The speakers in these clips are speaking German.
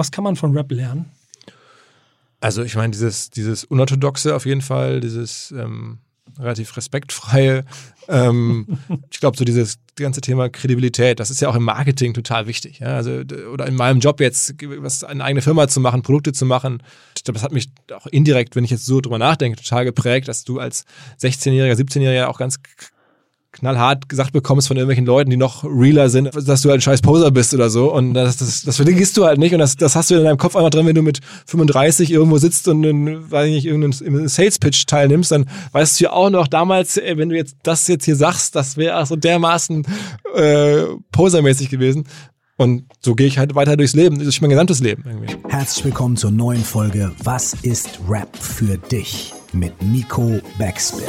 was kann man von Rap lernen? Also ich meine, dieses, dieses Unorthodoxe auf jeden Fall, dieses ähm, relativ respektfreie, ähm, ich glaube, so dieses ganze Thema Kredibilität, das ist ja auch im Marketing total wichtig. Ja? Also, oder in meinem Job jetzt, was eine eigene Firma zu machen, Produkte zu machen. Ich glaube, das hat mich auch indirekt, wenn ich jetzt so drüber nachdenke, total geprägt, dass du als 16-Jähriger, 17-Jähriger auch ganz knallhart gesagt bekommst von irgendwelchen Leuten, die noch realer sind, dass du ein scheiß Poser bist oder so. Und das, das, das vergisst du halt nicht. Und das, das hast du in deinem Kopf einfach drin, wenn du mit 35 irgendwo sitzt und in, weiß ich nicht, irgendeinen Sales-Pitch teilnimmst, dann weißt du ja auch noch damals, ey, wenn du jetzt das jetzt hier sagst, das wäre so dermaßen äh, posermäßig gewesen. Und so gehe ich halt weiter durchs Leben, durch mein gesamtes Leben irgendwie. Herzlich willkommen zur neuen Folge Was ist Rap für dich? mit Nico Backspin.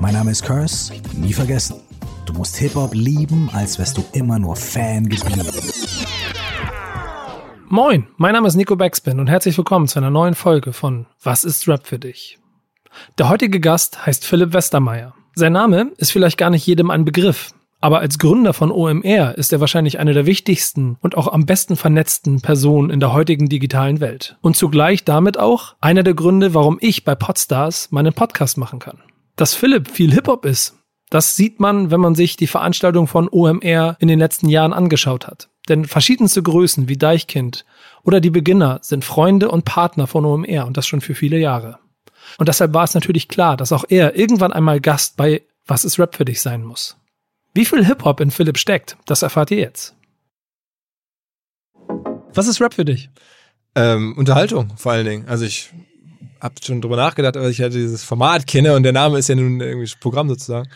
Mein Name ist Curse, nie vergessen. Du musst Hip-Hop lieben, als wärst du immer nur Fan geblieben. Moin, mein Name ist Nico Backspin und herzlich willkommen zu einer neuen Folge von Was ist Rap für dich? Der heutige Gast heißt Philipp Westermeier. Sein Name ist vielleicht gar nicht jedem ein Begriff, aber als Gründer von OMR ist er wahrscheinlich eine der wichtigsten und auch am besten vernetzten Personen in der heutigen digitalen Welt. Und zugleich damit auch einer der Gründe, warum ich bei Podstars meinen Podcast machen kann. Dass Philipp viel Hip-Hop ist, das sieht man, wenn man sich die Veranstaltung von OMR in den letzten Jahren angeschaut hat. Denn verschiedenste Größen wie Deichkind oder die Beginner sind Freunde und Partner von OMR und das schon für viele Jahre. Und deshalb war es natürlich klar, dass auch er irgendwann einmal Gast bei Was ist Rap für dich sein muss. Wie viel Hip-Hop in Philipp steckt, das erfahrt ihr jetzt. Was ist Rap für dich? Ähm, Unterhaltung vor allen Dingen. Also ich habe schon drüber nachgedacht, weil ich ja dieses Format kenne und der Name ist ja nun irgendwie Programm sozusagen.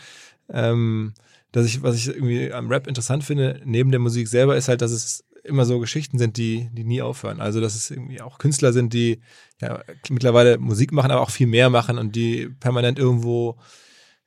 Ähm, dass ich, was ich irgendwie am Rap interessant finde, neben der Musik selber, ist halt, dass es immer so Geschichten sind, die, die nie aufhören. Also, dass es irgendwie auch Künstler sind, die ja mittlerweile Musik machen, aber auch viel mehr machen und die permanent irgendwo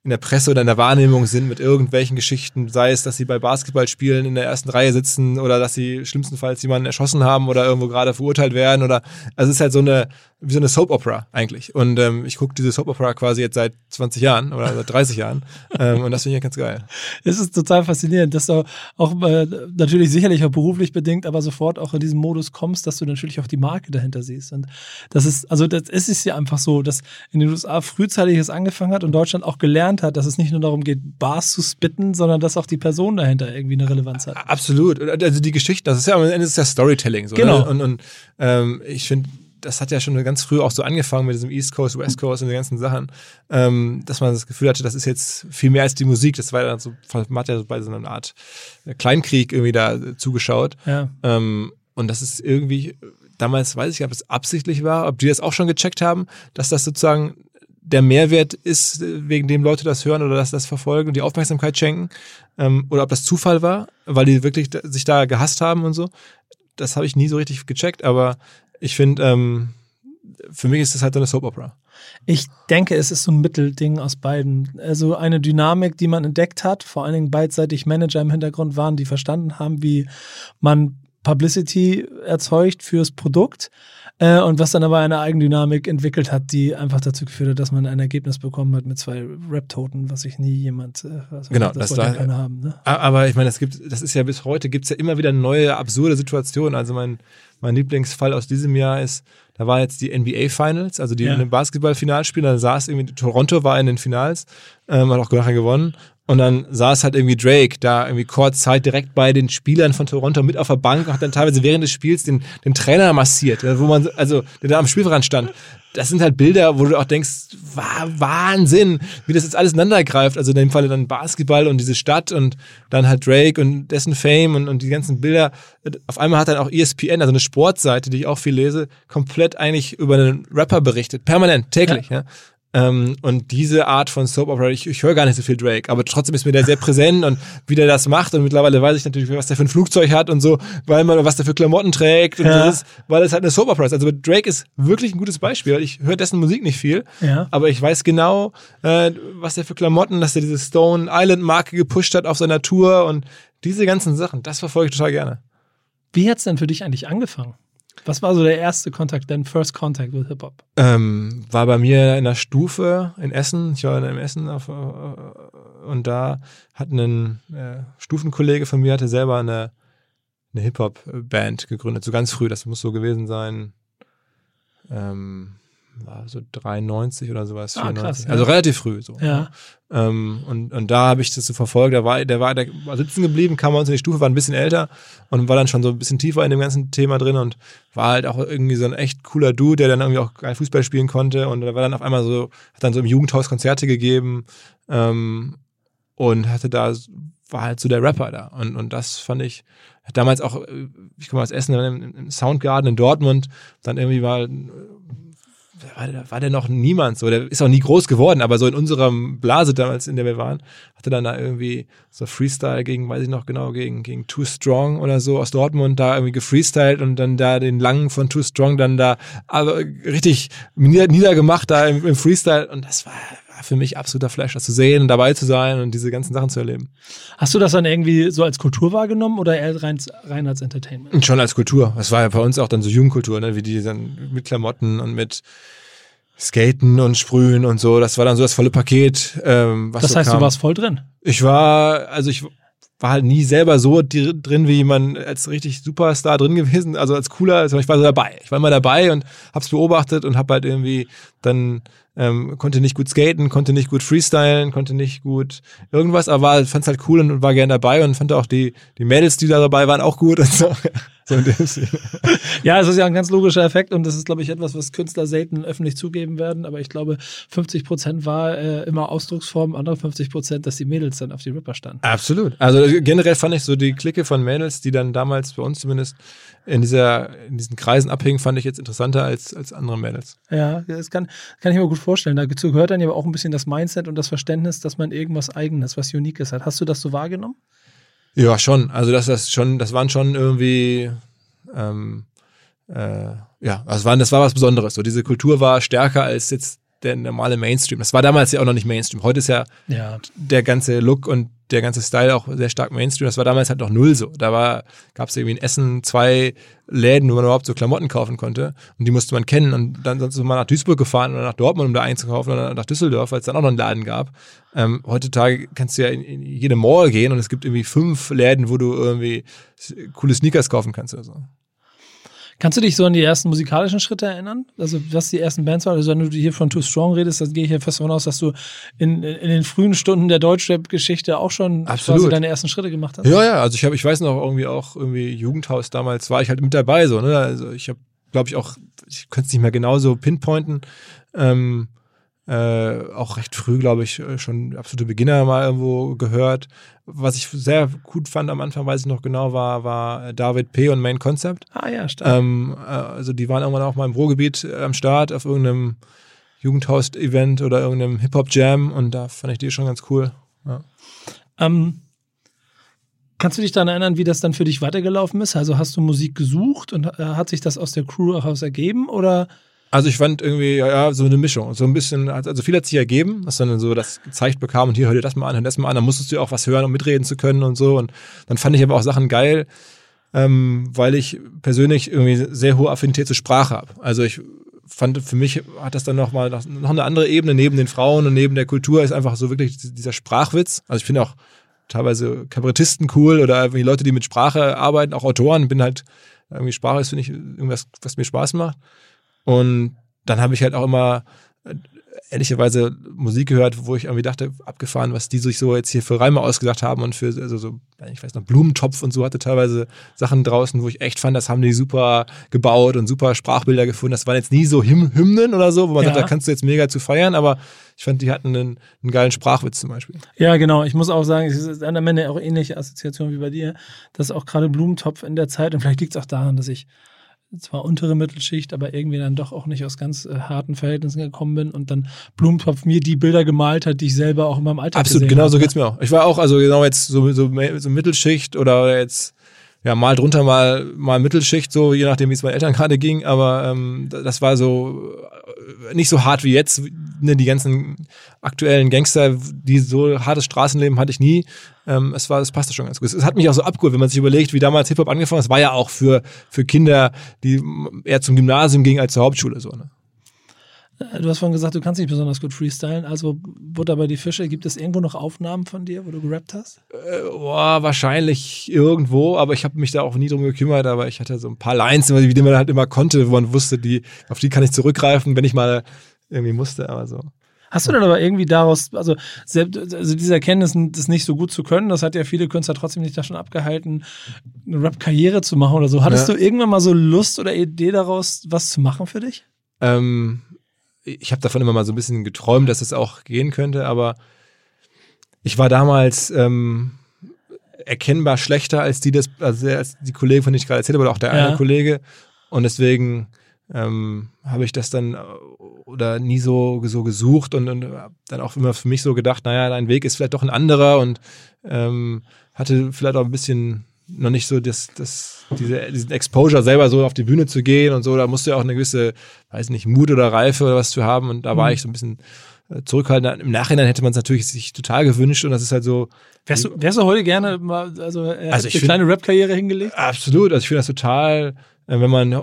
in der Presse oder in der Wahrnehmung sind mit irgendwelchen Geschichten, sei es, dass sie bei Basketballspielen in der ersten Reihe sitzen oder dass sie schlimmstenfalls jemanden erschossen haben oder irgendwo gerade verurteilt werden oder also es ist halt so eine wie so eine Soap Opera eigentlich und ähm, ich gucke diese Soap Opera quasi jetzt seit 20 Jahren oder seit 30 Jahren ähm, und das finde ich ganz geil. Es ist total faszinierend, dass du auch äh, natürlich sicherlich auch beruflich bedingt, aber sofort auch in diesen Modus kommst, dass du natürlich auch die Marke dahinter siehst und das ist also das ist es ja einfach so, dass in den USA frühzeitig es angefangen hat und Deutschland auch gelernt gelernt hat, dass es nicht nur darum geht, Bars zu spitten, sondern dass auch die Person dahinter irgendwie eine Relevanz hat. Absolut. Also die Geschichte, das ist ja am Ende ist ja Storytelling. So, genau. Ne? Und, und ähm, ich finde, das hat ja schon ganz früh auch so angefangen mit diesem East Coast, West Coast und den ganzen Sachen, ähm, dass man das Gefühl hatte, das ist jetzt viel mehr als die Musik. Das war dann so, man hat ja bei so einer Art Kleinkrieg irgendwie da zugeschaut. Ja. Ähm, und das ist irgendwie, damals weiß ich, ob es absichtlich war, ob die das auch schon gecheckt haben, dass das sozusagen der Mehrwert ist, wegen dem Leute das hören oder dass das verfolgen und die Aufmerksamkeit schenken, ähm, oder ob das Zufall war, weil die wirklich sich da gehasst haben und so. Das habe ich nie so richtig gecheckt, aber ich finde, ähm, für mich ist das halt so eine Soap Opera. Ich denke, es ist so ein Mittelding aus beiden. Also eine Dynamik, die man entdeckt hat, vor allen Dingen beidseitig Manager im Hintergrund waren, die verstanden haben, wie man Publicity erzeugt fürs Produkt äh, und was dann aber eine Eigendynamik entwickelt hat, die einfach dazu geführt hat, dass man ein Ergebnis bekommen hat mit zwei Rap-Toten, was sich nie jemand, äh, also genau, das, das wollte keiner haben. Ne? Aber ich meine, es gibt, das ist ja bis heute, gibt es ja immer wieder neue absurde Situationen. Also mein, mein Lieblingsfall aus diesem Jahr ist, da war jetzt die NBA Finals, also die ja. Basketball-Finalspiel, da saß irgendwie, Toronto war in den Finals, ähm, hat auch nachher gewonnen und dann saß halt irgendwie Drake da irgendwie kurz Zeit direkt bei den Spielern von Toronto mit auf der Bank und hat dann teilweise während des Spiels den, den Trainer massiert, wo man, also, der da am Spielfeldrand stand. Das sind halt Bilder, wo du auch denkst, Wahnsinn, wie das jetzt alles ineinander greift. Also in dem Falle dann Basketball und diese Stadt und dann halt Drake und dessen Fame und, und die ganzen Bilder. Auf einmal hat dann auch ESPN, also eine Sportseite, die ich auch viel lese, komplett eigentlich über einen Rapper berichtet. Permanent, täglich, ja. ja. Ähm, und diese Art von Soap Opera, ich, ich höre gar nicht so viel Drake, aber trotzdem ist mir der sehr präsent und wie der das macht und mittlerweile weiß ich natürlich, was der für ein Flugzeug hat und so, weil man, was der für Klamotten trägt und ja. so ist, weil es halt eine Soap Opera ist. Also Drake ist wirklich ein gutes Beispiel. Ich höre dessen Musik nicht viel, ja. aber ich weiß genau, äh, was der für Klamotten, dass der diese Stone Island Marke gepusht hat auf seiner Tour und diese ganzen Sachen, das verfolge ich total gerne. Wie hat's denn für dich eigentlich angefangen? Was war so der erste Kontakt, dein First Contact with Hip-Hop? Ähm, war bei mir in der Stufe in Essen. Ich war in Essen auf, äh, und da hat ein äh, Stufenkollege von mir hatte selber eine, eine Hip-Hop-Band gegründet. So ganz früh, das muss so gewesen sein. Ähm, so 93 oder sowas. Ah, krass, ja. Also relativ früh so. Ja. Ähm, und, und da habe ich das so verfolgt. Da war, der war, der war sitzen geblieben, kam bei uns in die Stufe, war ein bisschen älter und war dann schon so ein bisschen tiefer in dem ganzen Thema drin und war halt auch irgendwie so ein echt cooler Dude, der dann irgendwie auch geil Fußball spielen konnte und da war dann auf einmal so, hat dann so im Jugendhaus Konzerte gegeben ähm, und hatte da, war halt so der Rapper da. Und, und das fand ich, damals auch, ich komme aus Essen, im, im Soundgarden in Dortmund, dann irgendwie war war, war der noch niemand so, der ist auch nie groß geworden, aber so in unserem Blase damals, in der wir waren, hatte dann da irgendwie so Freestyle gegen, weiß ich noch genau, gegen, gegen Too Strong oder so aus Dortmund da irgendwie gefreestylt und dann da den langen von Too Strong dann da also richtig niedergemacht da im, im Freestyle. Und das war für mich absoluter Flash, das zu sehen und dabei zu sein und diese ganzen Sachen zu erleben. Hast du das dann irgendwie so als Kultur wahrgenommen oder eher rein, rein als Entertainment? Schon als Kultur. Das war ja bei uns auch dann so Jugendkultur, ne? wie die dann mit Klamotten und mit Skaten und Sprühen und so. Das war dann so das volle Paket. Ähm, was das so heißt, kam. du warst voll drin? Ich war, also ich war halt nie selber so drin wie jemand als richtig Superstar drin gewesen, also als cooler, also ich war so dabei. Ich war immer dabei und hab's beobachtet und hab halt irgendwie dann ähm, konnte nicht gut skaten, konnte nicht gut freestylen, konnte nicht gut irgendwas, aber fand's halt cool und war gern dabei und fand auch die die Mädels, die da dabei waren, auch gut und so. so ja, es ist ja ein ganz logischer Effekt und das ist, glaube ich, etwas, was Künstler selten öffentlich zugeben werden. Aber ich glaube, 50 Prozent war äh, immer Ausdrucksform, andere 50 Prozent, dass die Mädels dann auf die Ripper standen. Absolut. Also generell fand ich so die Clique von Mädels, die dann damals bei uns zumindest in dieser in diesen Kreisen abhingen, fand ich jetzt interessanter als als andere Mädels. Ja, das kann kann ich mir gut vorstellen. Dazu gehört dann ja auch ein bisschen das Mindset und das Verständnis, dass man irgendwas Eigenes, was Uniques hat. Hast du das so wahrgenommen? Ja, schon. Also das, das schon, das waren schon irgendwie, ähm, äh, ja, das war, das war was Besonderes. So diese Kultur war stärker als jetzt der normale Mainstream. Das war damals ja auch noch nicht Mainstream. Heute ist ja, ja. der ganze Look und der ganze Style auch sehr stark Mainstream. Das war damals halt noch null so. Da war, gab es irgendwie in Essen zwei Läden, wo man überhaupt so Klamotten kaufen konnte. Und die musste man kennen. Und dann sonst ist man nach Duisburg gefahren oder nach Dortmund, um da einzukaufen oder nach Düsseldorf, weil es dann auch noch einen Laden gab. Ähm, heutzutage kannst du ja in, in jede Mall gehen und es gibt irgendwie fünf Läden, wo du irgendwie coole Sneakers kaufen kannst oder so. Kannst du dich so an die ersten musikalischen Schritte erinnern? Also, was die ersten Bands waren? Also, wenn du hier von Too Strong redest, dann gehe ich ja fast davon aus, dass du in, in den frühen Stunden der Deutschrap-Geschichte auch schon Absolut. quasi deine ersten Schritte gemacht hast. Ja, ja. Also, ich habe, ich weiß noch irgendwie auch irgendwie Jugendhaus damals war ich halt mit dabei, so, ne? Also, ich habe, glaube ich, auch, ich könnte es nicht mehr genauso pinpointen. Ähm, äh, auch recht früh, glaube ich, äh, schon absolute Beginner mal irgendwo gehört. Was ich sehr gut fand am Anfang, weiß ich noch genau, war, war David P. und Main Concept. Ah ja, stark. Ähm, äh, also die waren irgendwann auch mal im Ruhrgebiet äh, am Start auf irgendeinem Jugendhaus-Event oder irgendeinem Hip-Hop-Jam und da fand ich die schon ganz cool. Ja. Ähm, kannst du dich daran erinnern, wie das dann für dich weitergelaufen ist? Also hast du Musik gesucht und äh, hat sich das aus der Crew heraus ergeben oder also ich fand irgendwie, ja, so eine Mischung. So ein bisschen, also viel hat sich ergeben, dass dann so das gezeigt bekam und hier hör dir das mal an, hör das mal an, dann musstest du auch was hören, um mitreden zu können und so. Und dann fand ich aber auch Sachen geil, ähm, weil ich persönlich irgendwie sehr hohe Affinität zur Sprache habe. Also ich fand, für mich hat das dann nochmal noch eine andere Ebene neben den Frauen und neben der Kultur ist einfach so wirklich dieser Sprachwitz. Also ich finde auch teilweise Kabarettisten cool oder irgendwie Leute, die mit Sprache arbeiten, auch Autoren. Bin halt irgendwie Sprache ist, finde ich, irgendwas, was mir Spaß macht. Und dann habe ich halt auch immer äh, ehrlicherweise Musik gehört, wo ich irgendwie dachte, abgefahren, was die sich so jetzt hier für Reime ausgedacht haben und für also so, ich weiß noch, Blumentopf und so hatte teilweise Sachen draußen, wo ich echt fand, das haben die super gebaut und super Sprachbilder gefunden. Das waren jetzt nie so Hym Hymnen oder so, wo man ja. sagt, da kannst du jetzt mega zu feiern, aber ich fand, die hatten einen, einen geilen Sprachwitz zum Beispiel. Ja, genau. Ich muss auch sagen, es ist am Ende auch ähnliche Assoziation wie bei dir, dass auch gerade Blumentopf in der Zeit, und vielleicht liegt es auch daran, dass ich zwar untere Mittelschicht, aber irgendwie dann doch auch nicht aus ganz äh, harten Verhältnissen gekommen bin und dann Blumentopf mir die Bilder gemalt hat, die ich selber auch in meinem Alltag Absolut, genau habe. so geht's mir auch. Ich war auch, also genau jetzt so, so, so Mittelschicht oder jetzt ja, mal drunter, mal, mal Mittelschicht, so je nachdem, wie es meinen Eltern gerade ging. Aber ähm, das war so äh, nicht so hart wie jetzt. Ne, die ganzen aktuellen Gangster, die so hartes Straßenleben hatte ich nie. Ähm, es war, es passte schon ganz gut. Es hat mich auch so abgeholt, wenn man sich überlegt, wie damals Hip-Hop angefangen ist. war ja auch für, für Kinder, die eher zum Gymnasium gingen als zur Hauptschule so. Ne? Äh, du hast vorhin gesagt, du kannst nicht besonders gut freestylen. Also Butter bei die Fische. Gibt es irgendwo noch Aufnahmen von dir, wo du gerappt hast? Äh, boah, wahrscheinlich irgendwo, aber ich habe mich da auch nie drum gekümmert. Aber ich hatte so ein paar Lines, die man halt immer konnte, wo man wusste, die, auf die kann ich zurückgreifen, wenn ich mal irgendwie musste. Aber so. Hast du dann aber irgendwie daraus, also, also diese Erkenntnis, das nicht so gut zu können, das hat ja viele Künstler trotzdem nicht davon abgehalten, eine Rap-Karriere zu machen oder so. Hattest ja. du irgendwann mal so Lust oder Idee daraus, was zu machen für dich? Ähm, ich habe davon immer mal so ein bisschen geträumt, dass es auch gehen könnte, aber ich war damals ähm, erkennbar schlechter als die, das, also als die Kollegen, von denen ich gerade erzählt habe, oder auch der ja. eine Kollege. Und deswegen ähm, habe ich das dann äh, oder nie so, so gesucht und, und dann auch immer für mich so gedacht, naja, dein Weg ist vielleicht doch ein anderer und ähm, hatte vielleicht auch ein bisschen noch nicht so das, das, diese, diesen Exposure selber so auf die Bühne zu gehen und so, da musst du ja auch eine gewisse, weiß nicht, Mut oder Reife oder was zu haben und da war mhm. ich so ein bisschen äh, zurückhaltend. Im Nachhinein hätte man es natürlich sich total gewünscht und das ist halt so. Wärst du, wärst du heute gerne mal, also, äh, also ich eine kleine Rap-Karriere hingelegt? Absolut, also ich finde das total, äh, wenn man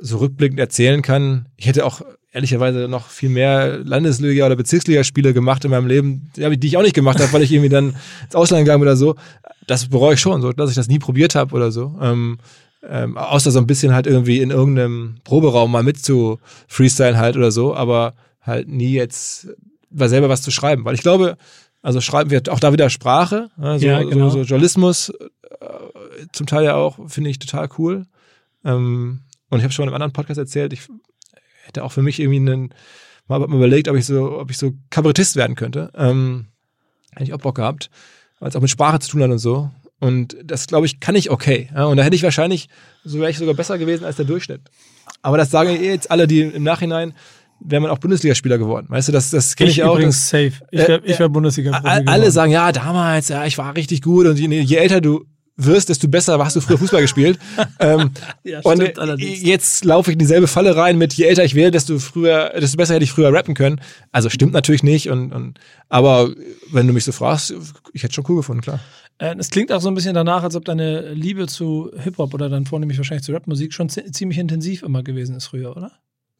so rückblickend erzählen kann. Ich hätte auch ehrlicherweise noch viel mehr Landesliga- oder Bezirksligaspiele gemacht in meinem Leben, die ich auch nicht gemacht habe, weil ich irgendwie dann ins Ausland gegangen bin oder so. Das bereue ich schon, so, dass ich das nie probiert habe oder so. Ähm, ähm, außer so ein bisschen halt irgendwie in irgendeinem Proberaum mal mit zu freestylen halt oder so, aber halt nie jetzt mal selber was zu schreiben. Weil ich glaube, also schreiben wir auch da wieder Sprache, also ja, genau. so, so Journalismus, äh, zum Teil ja auch, finde ich total cool. Ähm, und ich habe schon in einem anderen Podcast erzählt, ich hätte auch für mich irgendwie einen, mal überlegt, ob ich so, ob ich so Kabarettist werden könnte. Ähm, hätte ich auch Bock gehabt, weil es auch mit Sprache zu tun hat und so. Und das, glaube ich, kann ich okay. Ja, und da hätte ich wahrscheinlich, so wäre ich sogar besser gewesen als der Durchschnitt. Aber das sagen jetzt alle, die im Nachhinein, wäre man auch Bundesligaspieler geworden. Weißt du, das, das kenne ich, ich auch. Übrigens safe. Ich wäre äh, wär Bundesliga. Alle sagen, ja, damals, ja, ich war richtig gut. Und je, je älter du wirst, desto besser hast du früher Fußball gespielt. ähm, ja, und jetzt laufe ich in dieselbe Falle rein mit, je älter ich wäre, desto früher, desto besser hätte ich früher rappen können. Also stimmt natürlich nicht. Und, und aber wenn du mich so fragst, ich hätte schon cool gefunden, klar. Äh, es klingt auch so ein bisschen danach, als ob deine Liebe zu Hip-Hop oder dann vornehmlich wahrscheinlich zu Rapmusik schon ziemlich intensiv immer gewesen ist früher, oder?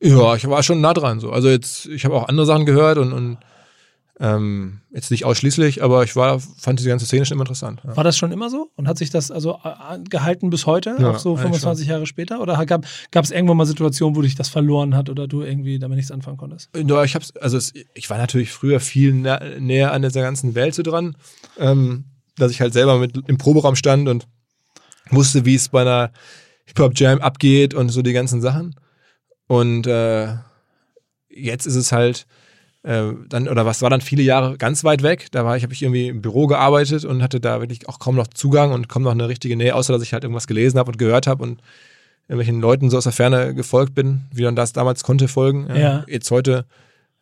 Ja, ich war schon nah dran so. Also jetzt, ich habe auch andere Sachen gehört und, und ähm, jetzt nicht ausschließlich, aber ich war, fand diese ganze Szene schon immer interessant. Ja. War das schon immer so? Und hat sich das also äh, gehalten bis heute, ja, auch so 25 Jahre später? Oder gab es irgendwann mal Situationen, wo dich das verloren hat oder du irgendwie damit nichts anfangen konntest? Ja, ich hab's, also es, ich war natürlich früher viel nä näher an dieser ganzen Welt so dran, ähm, dass ich halt selber mit im Proberaum stand und wusste, wie es bei einer Hip-Hop-Jam abgeht und so die ganzen Sachen. Und äh, jetzt ist es halt, äh, dann, oder was war dann viele Jahre ganz weit weg. Da war ich, habe ich irgendwie im Büro gearbeitet und hatte da wirklich auch kaum noch Zugang und kaum noch eine richtige Nähe, außer dass ich halt irgendwas gelesen habe und gehört habe und irgendwelchen Leuten so aus der Ferne gefolgt bin, wie man das damals konnte folgen. Ja. Jetzt heute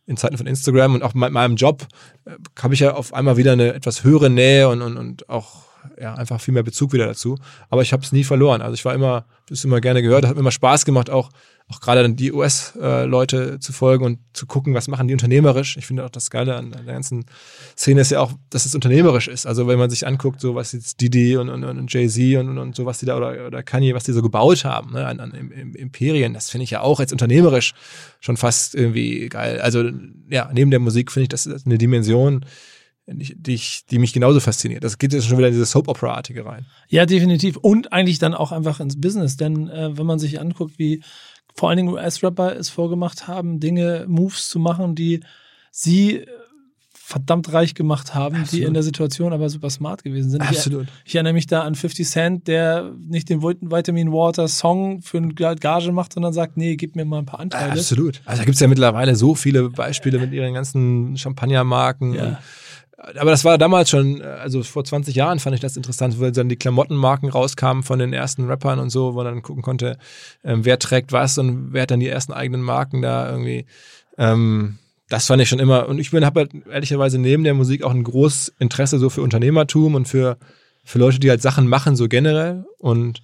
in Zeiten von Instagram und auch mit meinem Job äh, habe ich ja auf einmal wieder eine etwas höhere Nähe und, und, und auch ja, einfach viel mehr Bezug wieder dazu. Aber ich habe es nie verloren. Also ich war immer, das immer gerne gehört, hat immer Spaß gemacht, auch auch gerade dann die US-Leute zu folgen und zu gucken, was machen die unternehmerisch. Ich finde auch das Geile an, der ganzen Szene ist ja auch, dass es unternehmerisch ist. Also wenn man sich anguckt, so was jetzt Didi und, und, und Jay-Z und, und so was die da oder, oder Kanye, was die so gebaut haben, ne, an, an im, Imperien, das finde ich ja auch jetzt unternehmerisch schon fast irgendwie geil. Also ja, neben der Musik finde ich das ist eine Dimension, die, ich, die mich genauso fasziniert. Das geht jetzt schon wieder in diese Soap-Opera-artige rein. Ja, definitiv. Und eigentlich dann auch einfach ins Business. Denn äh, wenn man sich anguckt, wie vor allen Dingen US-Rapper es vorgemacht haben, Dinge, Moves zu machen, die sie verdammt reich gemacht haben, Absolut. die in der Situation aber super smart gewesen sind. Absolut. Ich, ich, erinnere mich da an 50 Cent, der nicht den Vitamin Water Song für eine Gage macht, sondern sagt, nee, gib mir mal ein paar Anteile. Absolut. Also da gibt es ja mittlerweile so viele Beispiele mit ihren ganzen Champagnermarken. Ja aber das war damals schon, also vor 20 Jahren fand ich das interessant, weil dann die Klamottenmarken rauskamen von den ersten Rappern und so, wo man dann gucken konnte, ähm, wer trägt was und wer hat dann die ersten eigenen Marken da irgendwie. Ähm, das fand ich schon immer. Und ich bin habe halt ehrlicherweise neben der Musik auch ein großes Interesse so für Unternehmertum und für für Leute, die halt Sachen machen, so generell. Und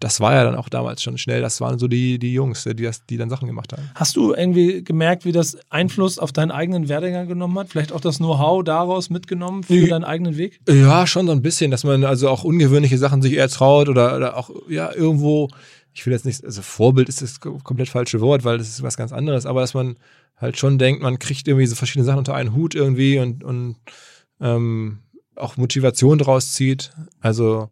das war ja dann auch damals schon schnell. Das waren so die, die Jungs, die, das, die dann Sachen gemacht haben. Hast du irgendwie gemerkt, wie das Einfluss auf deinen eigenen Werdegang genommen hat? Vielleicht auch das Know-how daraus mitgenommen für ja. deinen eigenen Weg? Ja, schon so ein bisschen, dass man also auch ungewöhnliche Sachen sich eher traut oder, oder auch ja irgendwo, ich will jetzt nicht, also Vorbild ist das komplett falsche Wort, weil das ist was ganz anderes, aber dass man halt schon denkt, man kriegt irgendwie so verschiedene Sachen unter einen Hut irgendwie und, und ähm, auch Motivation draus zieht. Also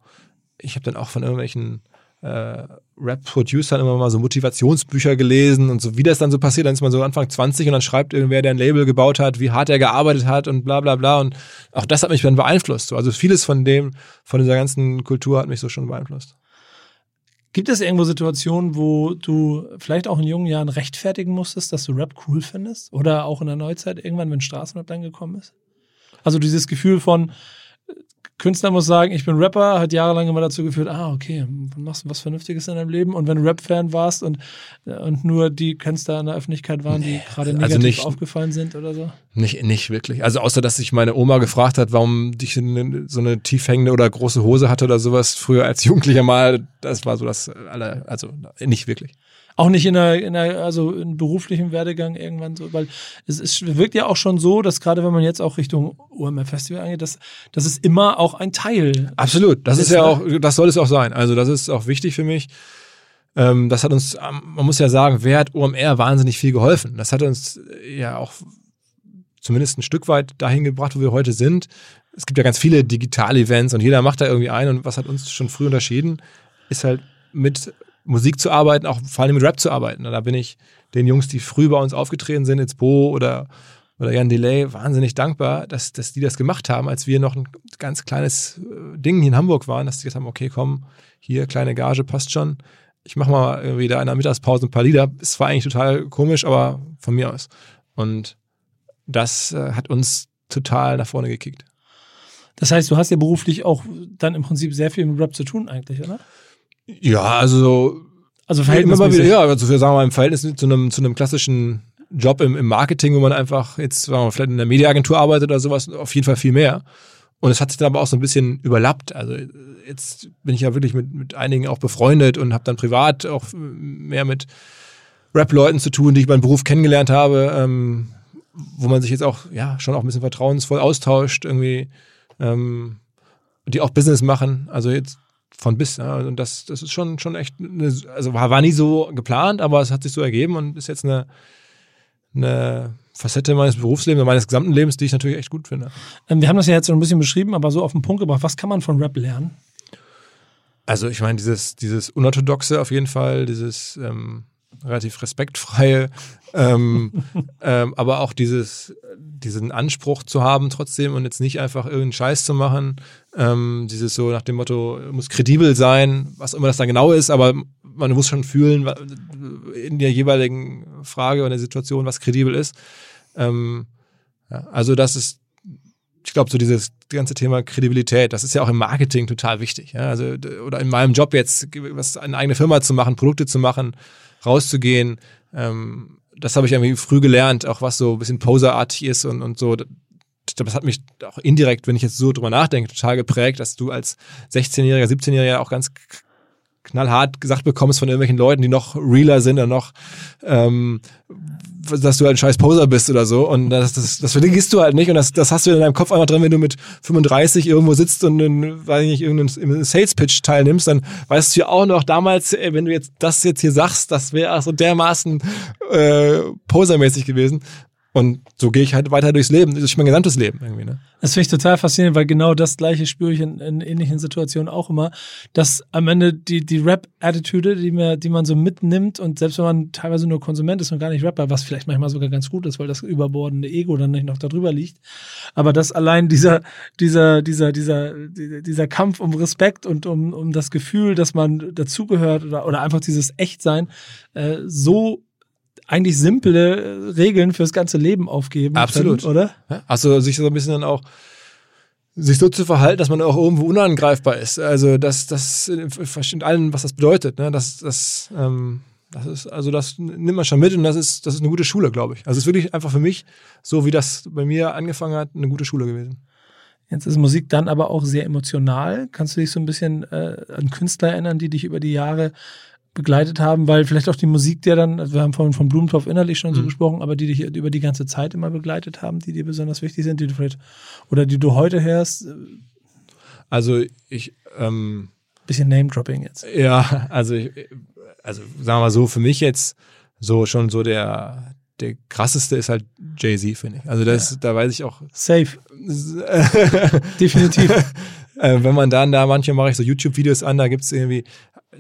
ich habe dann auch von irgendwelchen äh, Rap-Producern immer mal so Motivationsbücher gelesen und so, wie das dann so passiert. Dann ist man so Anfang 20 und dann schreibt irgendwer, der ein Label gebaut hat, wie hart er gearbeitet hat und bla bla bla. Und auch das hat mich dann beeinflusst. So. Also vieles von dem, von dieser ganzen Kultur hat mich so schon beeinflusst. Gibt es irgendwo Situationen, wo du vielleicht auch in jungen Jahren rechtfertigen musstest, dass du Rap cool findest? Oder auch in der Neuzeit irgendwann, wenn Straßenrap dann gekommen ist? Also dieses Gefühl von, Künstler muss sagen, ich bin Rapper, hat jahrelang immer dazu geführt, ah, okay, machst du was Vernünftiges in deinem Leben. Und wenn du Rap-Fan warst und, und nur die Künstler in der Öffentlichkeit waren, die gerade also negativ also nicht, aufgefallen sind oder so? Nicht, nicht wirklich. Also außer, dass sich meine Oma gefragt hat, warum ich so eine tiefhängende oder große Hose hatte oder sowas früher als Jugendlicher mal. Das war so das aller, also nicht wirklich. Auch nicht in der, in der, also in beruflichem Werdegang irgendwann so, weil es, es wirkt ja auch schon so, dass gerade wenn man jetzt auch Richtung OMR Festival angeht, dass das ist immer auch ein Teil. Absolut. Das ist, ist ja auch, das soll es auch sein. Also das ist auch wichtig für mich. Ähm, das hat uns, ähm, man muss ja sagen, wer hat OMR wahnsinnig viel geholfen. Das hat uns äh, ja auch zumindest ein Stück weit dahin gebracht, wo wir heute sind. Es gibt ja ganz viele Digital-Events und jeder macht da irgendwie ein. Und was hat uns schon früh unterschieden, ist halt mit Musik zu arbeiten, auch vor allem mit Rap zu arbeiten. Da bin ich den Jungs, die früh bei uns aufgetreten sind, jetzt Bo oder, oder Jan Delay, wahnsinnig dankbar, dass, dass die das gemacht haben, als wir noch ein ganz kleines äh, Ding hier in Hamburg waren, dass die gesagt haben, okay, komm, hier, kleine Gage, passt schon. Ich mach mal irgendwie da in der Mittagspause ein paar Lieder. Es war eigentlich total komisch, aber von mir aus. Und das äh, hat uns total nach vorne gekickt. Das heißt, du hast ja beruflich auch dann im Prinzip sehr viel mit Rap zu tun eigentlich, oder? Ja, also. Also verhältnismäßig. Wieder, ja, also für, sagen wir mal, im Verhältnis zu einem, zu einem klassischen Job im, im Marketing, wo man einfach jetzt, sagen wir mal, vielleicht in der Mediaagentur arbeitet oder sowas, auf jeden Fall viel mehr. Und es hat sich dann aber auch so ein bisschen überlappt. Also jetzt bin ich ja wirklich mit, mit einigen auch befreundet und habe dann privat auch mehr mit Rap-Leuten zu tun, die ich beim Beruf kennengelernt habe, ähm, wo man sich jetzt auch ja schon auch ein bisschen vertrauensvoll austauscht, irgendwie, ähm, die auch Business machen. Also jetzt von bis. Ja. Und das, das ist schon, schon echt, eine, also war, war nie so geplant, aber es hat sich so ergeben und ist jetzt eine, eine Facette meines Berufslebens, meines gesamten Lebens, die ich natürlich echt gut finde. Ähm, wir haben das ja jetzt so ein bisschen beschrieben, aber so auf den Punkt gebracht. Was kann man von Rap lernen? Also ich meine, dieses, dieses Unorthodoxe auf jeden Fall, dieses ähm, relativ respektfreie, ähm, ähm, aber auch dieses, diesen Anspruch zu haben trotzdem und jetzt nicht einfach irgendeinen Scheiß zu machen, ähm, dieses so nach dem Motto, muss kredibel sein, was immer das dann genau ist, aber man muss schon fühlen in der jeweiligen Frage oder der Situation, was kredibel ist. Ähm, ja, also das ist, ich glaube, so dieses ganze Thema Kredibilität, das ist ja auch im Marketing total wichtig. Ja? Also, oder in meinem Job jetzt, was eine eigene Firma zu machen, Produkte zu machen, rauszugehen. Ähm, das habe ich irgendwie früh gelernt, auch was so ein bisschen poserartig ist und, und so. Das hat mich auch indirekt, wenn ich jetzt so drüber nachdenke, total geprägt, dass du als 16-Jähriger, 17-Jähriger auch ganz knallhart gesagt bekommst von irgendwelchen Leuten, die noch realer sind oder noch, ähm, dass du ein scheiß Poser bist oder so. Und das, das, das vergisst du halt nicht. Und das, das hast du in deinem Kopf einfach drin, wenn du mit 35 irgendwo sitzt und in, weiß ich nicht, irgendeinen Sales-Pitch teilnimmst, dann weißt du ja auch noch damals, ey, wenn du jetzt das jetzt hier sagst, das wäre so dermaßen äh, posermäßig gewesen. Und so gehe ich halt weiter durchs Leben, durch mein gesamtes Leben irgendwie. Ne? Das finde ich total faszinierend, weil genau das gleiche spüre ich in, in ähnlichen Situationen auch immer, dass am Ende die, die Rap-Attitüde, die, mir, die man so mitnimmt und selbst wenn man teilweise nur Konsument ist und gar nicht Rapper, was vielleicht manchmal sogar ganz gut ist, weil das überbordende Ego dann nicht noch darüber liegt, aber dass allein dieser, dieser, dieser, dieser, dieser Kampf um Respekt und um, um das Gefühl, dass man dazugehört oder, oder einfach dieses Echtsein äh, so eigentlich simple Regeln fürs ganze Leben aufgeben. Absolut. Können, oder? Also sich so ein bisschen dann auch sich so zu verhalten, dass man auch irgendwo unangreifbar ist. Also das, das in allen, was das bedeutet. Ne? Das, das, ähm, das ist, also das nimmt man schon mit und das ist, das ist eine gute Schule, glaube ich. Also es ist wirklich einfach für mich, so wie das bei mir angefangen hat, eine gute Schule gewesen. Jetzt ist Musik dann aber auch sehr emotional. Kannst du dich so ein bisschen äh, an Künstler erinnern, die dich über die Jahre begleitet haben, weil vielleicht auch die Musik, der dann, also wir haben von, von Blumentopf innerlich schon mhm. so gesprochen, aber die dich über die ganze Zeit immer begleitet haben, die dir besonders wichtig sind, die du vielleicht, oder die du heute hörst? Also ich, ähm, bisschen Name-Dropping jetzt. Ja, also ich, also sagen wir mal so, für mich jetzt so schon so der, der krasseste ist halt Jay-Z, finde ich. Also das, ja. da weiß ich auch. Safe. Definitiv. äh, wenn man dann da, manchmal mache ich so YouTube-Videos an, da gibt es irgendwie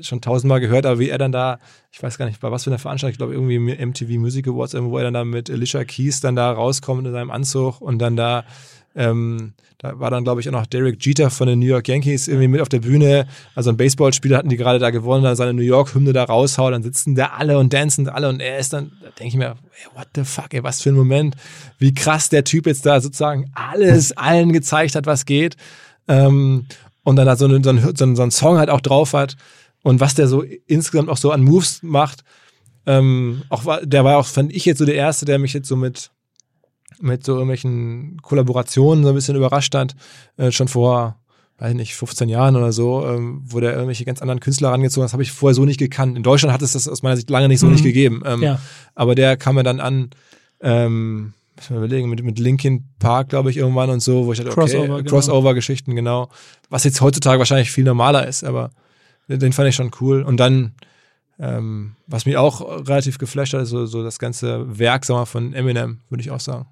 schon tausendmal gehört, aber wie er dann da, ich weiß gar nicht, bei was für eine Veranstaltung, ich glaube irgendwie MTV Music Awards, wo er dann da mit Alicia Keys dann da rauskommt in seinem Anzug und dann da ähm, da war dann, glaube ich, auch noch Derek Jeter von den New York Yankees irgendwie mit auf der Bühne. Also ein Baseballspieler hatten die gerade da gewonnen, dann seine New York-Hymne da raushaut, dann sitzen da alle und dancen alle und er ist dann, da denke ich mir, ey, what the fuck, ey, was für ein Moment, wie krass der Typ jetzt da sozusagen alles allen gezeigt hat, was geht. Ähm, und dann da so, eine, so, ein, so, ein, Song halt auch drauf hat und was der so insgesamt auch so an Moves macht. Ähm, auch der war auch, fand ich jetzt so der Erste, der mich jetzt so mit mit so irgendwelchen Kollaborationen so ein bisschen überrascht hat, äh, schon vor, weiß ich nicht, 15 Jahren oder so, ähm, wo der irgendwelche ganz anderen Künstler rangezogen hat. Das habe ich vorher so nicht gekannt. In Deutschland hat es das aus meiner Sicht lange nicht so mhm. nicht gegeben. Ähm, ja. Aber der kam mir dann an, ähm, muss man überlegen, mit, mit Linkin Park, glaube ich, irgendwann und so, wo ich dachte, okay, Crossover, genau. Crossover-Geschichten, genau. Was jetzt heutzutage wahrscheinlich viel normaler ist, aber den fand ich schon cool. Und dann, ähm, was mich auch relativ geflasht hat, ist so, so das ganze Werk, sag mal, von Eminem, würde ich auch sagen.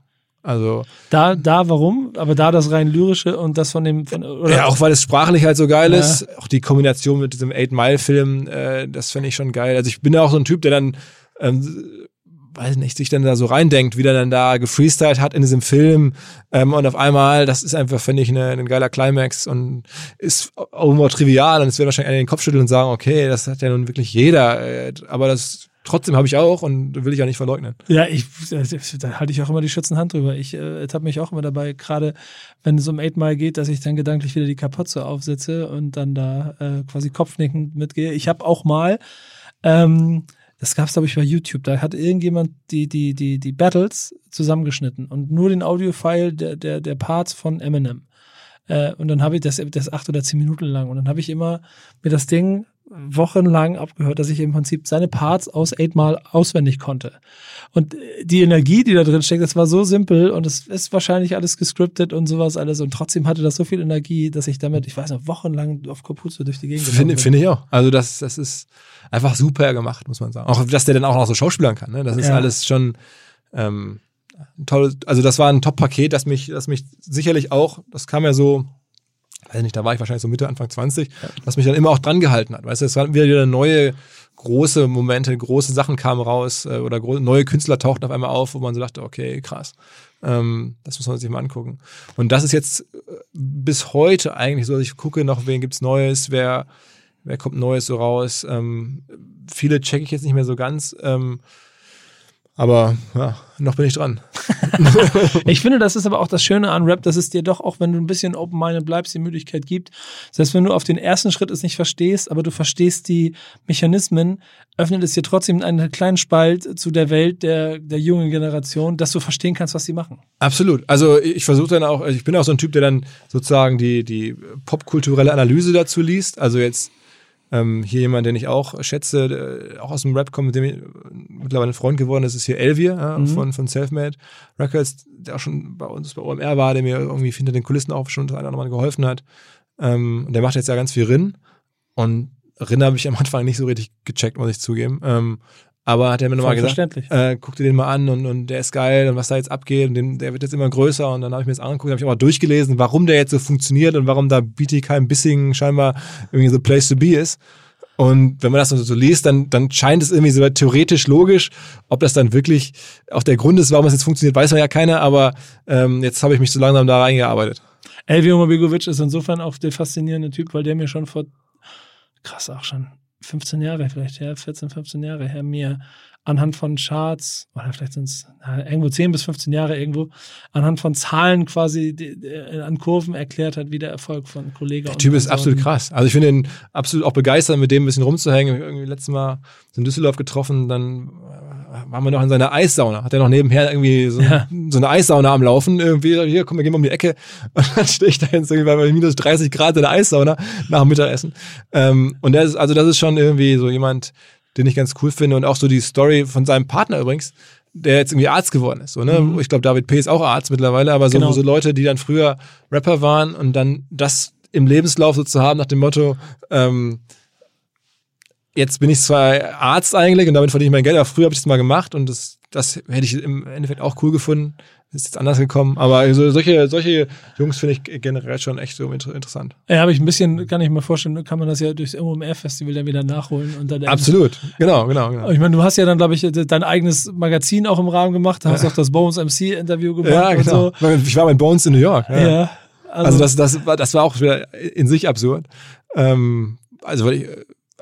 Also da, da, warum? Aber da das rein lyrische und das von dem. Von, ja, auch weil es sprachlich halt so geil ja. ist. Auch die Kombination mit diesem Eight Mile Film, äh, das finde ich schon geil. Also ich bin ja auch so ein Typ, der dann, ähm, weiß nicht, sich dann da so reindenkt, wie der dann da gefreestylt hat in diesem Film. Ähm, und auf einmal, das ist einfach, finde ich, eine, ein geiler Climax und ist irgendwo trivial. Und es wird wahrscheinlich einer den Kopf schütteln und sagen, okay, das hat ja nun wirklich jeder. Äh, aber das Trotzdem habe ich auch und will ich ja nicht verleugnen. Ja, ich, da halte ich auch immer die Schützenhand drüber. Ich äh, habe mich auch immer dabei, gerade wenn es um Eight Mile geht, dass ich dann gedanklich wieder die Kapuze aufsetze und dann da äh, quasi kopfnickend mitgehe. Ich habe auch mal, ähm, das gab es glaube ich bei YouTube, da hat irgendjemand die, die, die, die Battles zusammengeschnitten und nur den Audio-File der, der, der Parts von Eminem. Äh, und dann habe ich das, das acht oder zehn Minuten lang und dann habe ich immer mir das Ding wochenlang abgehört, dass ich im Prinzip seine Parts aus Eight Mal auswendig konnte. Und die Energie, die da drin steckt, das war so simpel und es ist wahrscheinlich alles gescriptet und sowas alles und trotzdem hatte das so viel Energie, dass ich damit, ich weiß noch, wochenlang auf Kapuze durch die Gegend Finde find ich auch. Also das, das ist einfach super gemacht, muss man sagen. Auch, dass der dann auch noch so schauspielern kann, ne? Das ist ja. alles schon, ähm, toll, also das war ein Top-Paket, das mich, das mich sicherlich auch, das kam ja so weiß nicht, da war ich wahrscheinlich so Mitte, Anfang 20, ja. was mich dann immer auch dran gehalten hat. Weißt du, es waren wieder neue große Momente, große Sachen kamen raus äh, oder neue Künstler tauchten auf einmal auf, wo man so dachte, okay, krass. Ähm, das muss man sich mal angucken. Und das ist jetzt äh, bis heute eigentlich so, dass ich gucke noch, wen gibt's Neues, wer, wer kommt Neues so raus. Ähm, viele checke ich jetzt nicht mehr so ganz. Ähm, aber ja, noch bin ich dran. ich finde, das ist aber auch das Schöne an Rap, dass es dir doch, auch wenn du ein bisschen open-minded bleibst, die Müdigkeit gibt. Heißt, wenn du auf den ersten Schritt es nicht verstehst, aber du verstehst die Mechanismen, öffnet es dir trotzdem einen kleinen Spalt zu der Welt der, der jungen Generation, dass du verstehen kannst, was sie machen. Absolut. Also ich versuche dann auch, ich bin auch so ein Typ, der dann sozusagen die, die popkulturelle Analyse dazu liest. Also jetzt ähm, hier jemand, den ich auch schätze, der auch aus dem Rap kommt, mit dem ich mittlerweile ein Freund geworden ist, ist hier Elvier ja, mhm. von, von Selfmade Records, der auch schon bei uns bei OMR war, der mir irgendwie hinter den Kulissen auch schon einer Mal geholfen hat. Ähm, und der macht jetzt ja ganz viel Rin. Und Rin habe ich am Anfang nicht so richtig gecheckt, muss ich zugeben. Ähm, aber hat er mir nochmal gesagt, äh, guck dir den mal an und, und der ist geil und was da jetzt abgeht und den, der wird jetzt immer größer und dann habe ich mir das angeguckt, habe ich auch mal durchgelesen, warum der jetzt so funktioniert und warum da BTK ein Bissing scheinbar irgendwie so Place to be ist. Und wenn man das so liest, dann, dann scheint es irgendwie so theoretisch logisch. Ob das dann wirklich auch der Grund ist, warum es jetzt funktioniert, weiß man ja keiner, aber ähm, jetzt habe ich mich so langsam da reingearbeitet. Elvio Mobigovic ist insofern auch der faszinierende Typ, weil der mir schon vor, krass auch schon, 15 Jahre vielleicht her, 14, 15 Jahre her, mir anhand von Charts, oder vielleicht sind es irgendwo 10 bis 15 Jahre irgendwo, anhand von Zahlen quasi die, die, an Kurven erklärt hat, wie der Erfolg von Kollegen Der Typ ist absolut krass. Also ich finde ihn absolut auch begeistert, mit dem ein bisschen rumzuhängen. Irgendwie letztes Mal in Düsseldorf getroffen, dann waren wir noch in seiner Eissauna. Hat er noch nebenher irgendwie so, ja. so eine Eissauna am Laufen. Irgendwie, hier, komm, wir gehen mal um die Ecke. Und dann stehe ich da jetzt irgendwie bei minus 30 Grad in der Eissauna nach dem Mittagessen. Ähm, und der ist, also das ist schon irgendwie so jemand, den ich ganz cool finde. Und auch so die Story von seinem Partner übrigens, der jetzt irgendwie Arzt geworden ist. So, ne? Mhm. Ich glaube, David P. ist auch Arzt mittlerweile, aber so, genau. so Leute, die dann früher Rapper waren und dann das im Lebenslauf so zu haben nach dem Motto, ähm, jetzt bin ich zwar Arzt eigentlich und damit verdiene ich mein Geld, aber früher habe ich das mal gemacht und das, das hätte ich im Endeffekt auch cool gefunden. Ist jetzt anders gekommen. Aber also solche, solche Jungs finde ich generell schon echt so interessant. Ja, habe ich ein bisschen, kann ich mir vorstellen, kann man das ja durchs MOMR-Festival dann wieder nachholen. Und dann Absolut, genau, genau, genau. Ich meine, du hast ja dann, glaube ich, dein eigenes Magazin auch im Rahmen gemacht, hast ja. auch das Bones MC-Interview gemacht. Ja, genau. So. Ich war mit Bones in New York. Ja. ja also, also, das, das, war, das war auch wieder in sich absurd. Ähm, also, weil ich,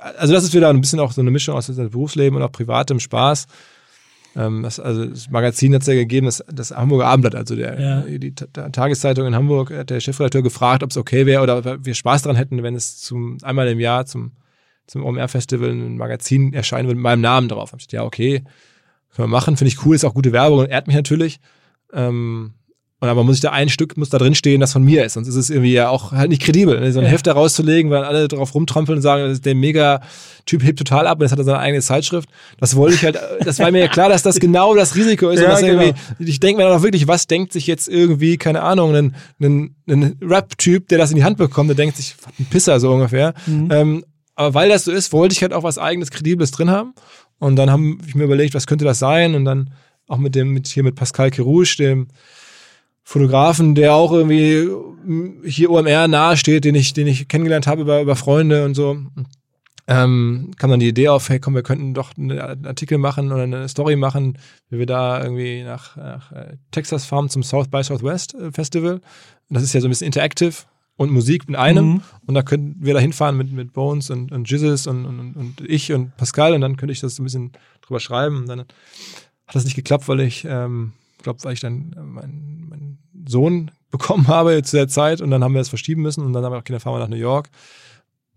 also das ist wieder ein bisschen auch so eine Mischung aus Berufsleben und auch privatem Spaß. Ähm, das, also das Magazin hat es ja gegeben, das, das Hamburger Abendblatt, also der, ja. die Tageszeitung in Hamburg, hat der Chefredakteur gefragt, ob es okay wäre oder ob wir Spaß daran hätten, wenn es zum einmal im Jahr zum, zum OMR-Festival ein Magazin erscheinen würde mit meinem Namen drauf. Ich dachte, ja, okay, können wir machen, finde ich cool, ist auch gute Werbung und ehrt mich natürlich. Ähm, und aber muss ich da ein Stück, muss da drin stehen, das von mir ist. Sonst ist es irgendwie ja auch halt nicht kredibel. Ne? So ein ja. Heft da rauszulegen, weil alle drauf rumtrampeln und sagen, der Mega-Typ hebt total ab und jetzt hat er seine eigene Zeitschrift. Das wollte ich halt, das war mir ja klar, dass das genau das Risiko ist. Ja, genau. ich denke mir dann auch wirklich, was denkt sich jetzt irgendwie, keine Ahnung, ein, ein, ein Rap-Typ, der das in die Hand bekommt, der denkt sich, ein Pisser so ungefähr. Mhm. Ähm, aber weil das so ist, wollte ich halt auch was eigenes, Kredibles drin haben. Und dann habe ich mir überlegt, was könnte das sein? Und dann auch mit dem, mit hier mit Pascal Kerouche, dem Fotografen, der auch irgendwie hier OMR nahe steht, den ich, den ich kennengelernt habe über, über Freunde und so. Ähm, kam dann die Idee auf, hey komm, wir könnten doch einen Artikel machen oder eine Story machen, wie wir da irgendwie nach, nach äh, Texas fahren zum South by Southwest äh, Festival. Das ist ja so ein bisschen interactive und Musik in einem. Mhm. Und da könnten wir da hinfahren mit, mit Bones und, und Jizzes und, und, und ich und Pascal und dann könnte ich das so ein bisschen drüber schreiben. Und dann hat das nicht geklappt, weil ich ähm, glaube, weil ich dann äh, meinen mein Sohn bekommen habe zu der Zeit und dann haben wir es verschieben müssen und dann haben wir auch keine Fahren nach New York.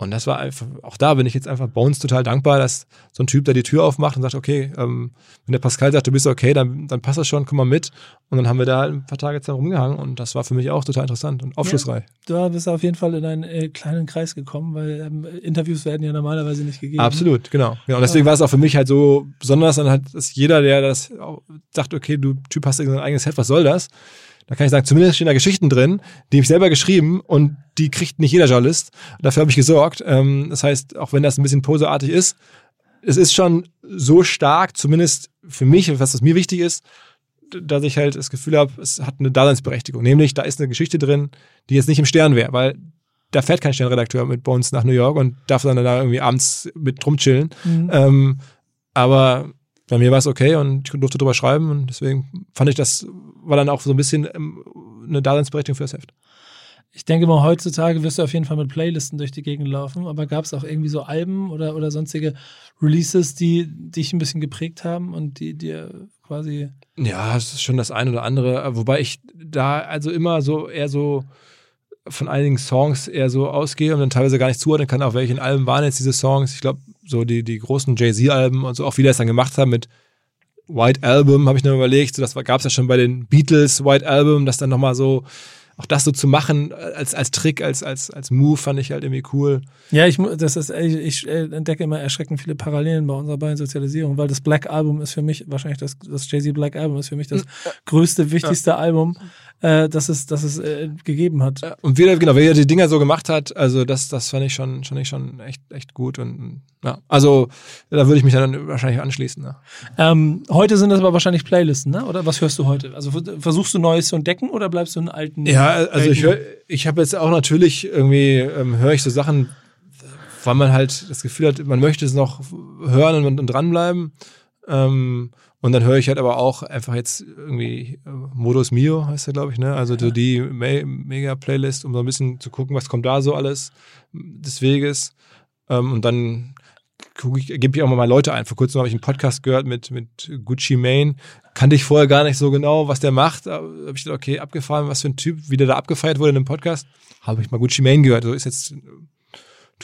Und das war einfach, auch da bin ich jetzt einfach Bones total dankbar, dass so ein Typ da die Tür aufmacht und sagt, okay, ähm, wenn der Pascal sagt, du bist okay, dann, dann passt das schon, komm mal mit. Und dann haben wir da halt ein paar Tage jetzt rumgehangen und das war für mich auch total interessant und aufschlussreich. Ja, du bist auf jeden Fall in einen äh, kleinen Kreis gekommen, weil ähm, Interviews werden ja normalerweise nicht gegeben. Absolut, genau. genau. Und deswegen war es auch für mich halt so besonders, dann halt, dass jeder, der das sagt, okay, du Typ hast ein eigenes Heft, was soll das? Da kann ich sagen, zumindest stehen da Geschichten drin, die habe ich selber geschrieben und die kriegt nicht jeder Journalist. Dafür habe ich gesorgt. Ähm, das heißt, auch wenn das ein bisschen poseartig ist, es ist schon so stark, zumindest für mich, was mir wichtig ist, dass ich halt das Gefühl habe, es hat eine Daseinsberechtigung. Nämlich, da ist eine Geschichte drin, die jetzt nicht im Stern wäre, weil da fährt kein Sternredakteur mit Bones nach New York und darf dann da irgendwie abends mit rumchillen. Mhm. Ähm, aber bei mir war es okay und ich durfte drüber schreiben und deswegen fand ich, das war dann auch so ein bisschen ähm, eine Daseinsberechtigung für das Heft. Ich denke mal, heutzutage wirst du auf jeden Fall mit Playlisten durch die Gegend laufen, aber gab es auch irgendwie so Alben oder, oder sonstige Releases, die dich ein bisschen geprägt haben und die dir quasi. Ja, es ist schon das eine oder andere, wobei ich da also immer so eher so von einigen Songs eher so ausgehe und dann teilweise gar nicht zuordnen kann, auf welchen Alben waren jetzt diese Songs. Ich glaube, so die, die großen Jay-Z-Alben und so, auch wie die das dann gemacht haben mit White Album, habe ich mir überlegt. So, das gab es ja schon bei den Beatles, White Album, das dann nochmal so auch das so zu machen als, als Trick, als, als, als Move fand ich halt irgendwie cool. Ja, ich, das ist, ich, ich entdecke immer erschreckend viele Parallelen bei unserer beiden Sozialisierung, weil das Black Album ist für mich, wahrscheinlich das, das Jay-Z Black Album ist für mich das größte, wichtigste ja. Album, äh, das es, das es äh, gegeben hat. Und wie genau, wie er die Dinger so gemacht hat, also das, das fand ich schon, fand ich schon echt, echt gut und ja, also da würde ich mich dann wahrscheinlich anschließen. Ne? Ähm, heute sind das aber wahrscheinlich Playlisten, ne? Oder was hörst du heute? Also versuchst du Neues zu entdecken oder bleibst du in alten? Ja, also ich höre, ich habe jetzt auch natürlich irgendwie ähm, höre ich so Sachen, weil man halt das Gefühl hat, man möchte es noch hören und, und dranbleiben. Ähm, und dann höre ich halt aber auch einfach jetzt irgendwie äh, Modus Mio heißt der, glaube ich, ne? Also ja. die Me Mega-Playlist, um so ein bisschen zu gucken, was kommt da so alles des Weges. Ähm, und dann ich, gebe ich auch mal Leute ein. Vor kurzem habe ich einen Podcast gehört mit, mit Gucci Mane. Kannte ich vorher gar nicht so genau, was der macht. Da habe ich gedacht, okay, abgefahren, was für ein Typ, wie der da abgefeiert wurde in dem Podcast. Habe ich mal Gucci Mane gehört. So ist jetzt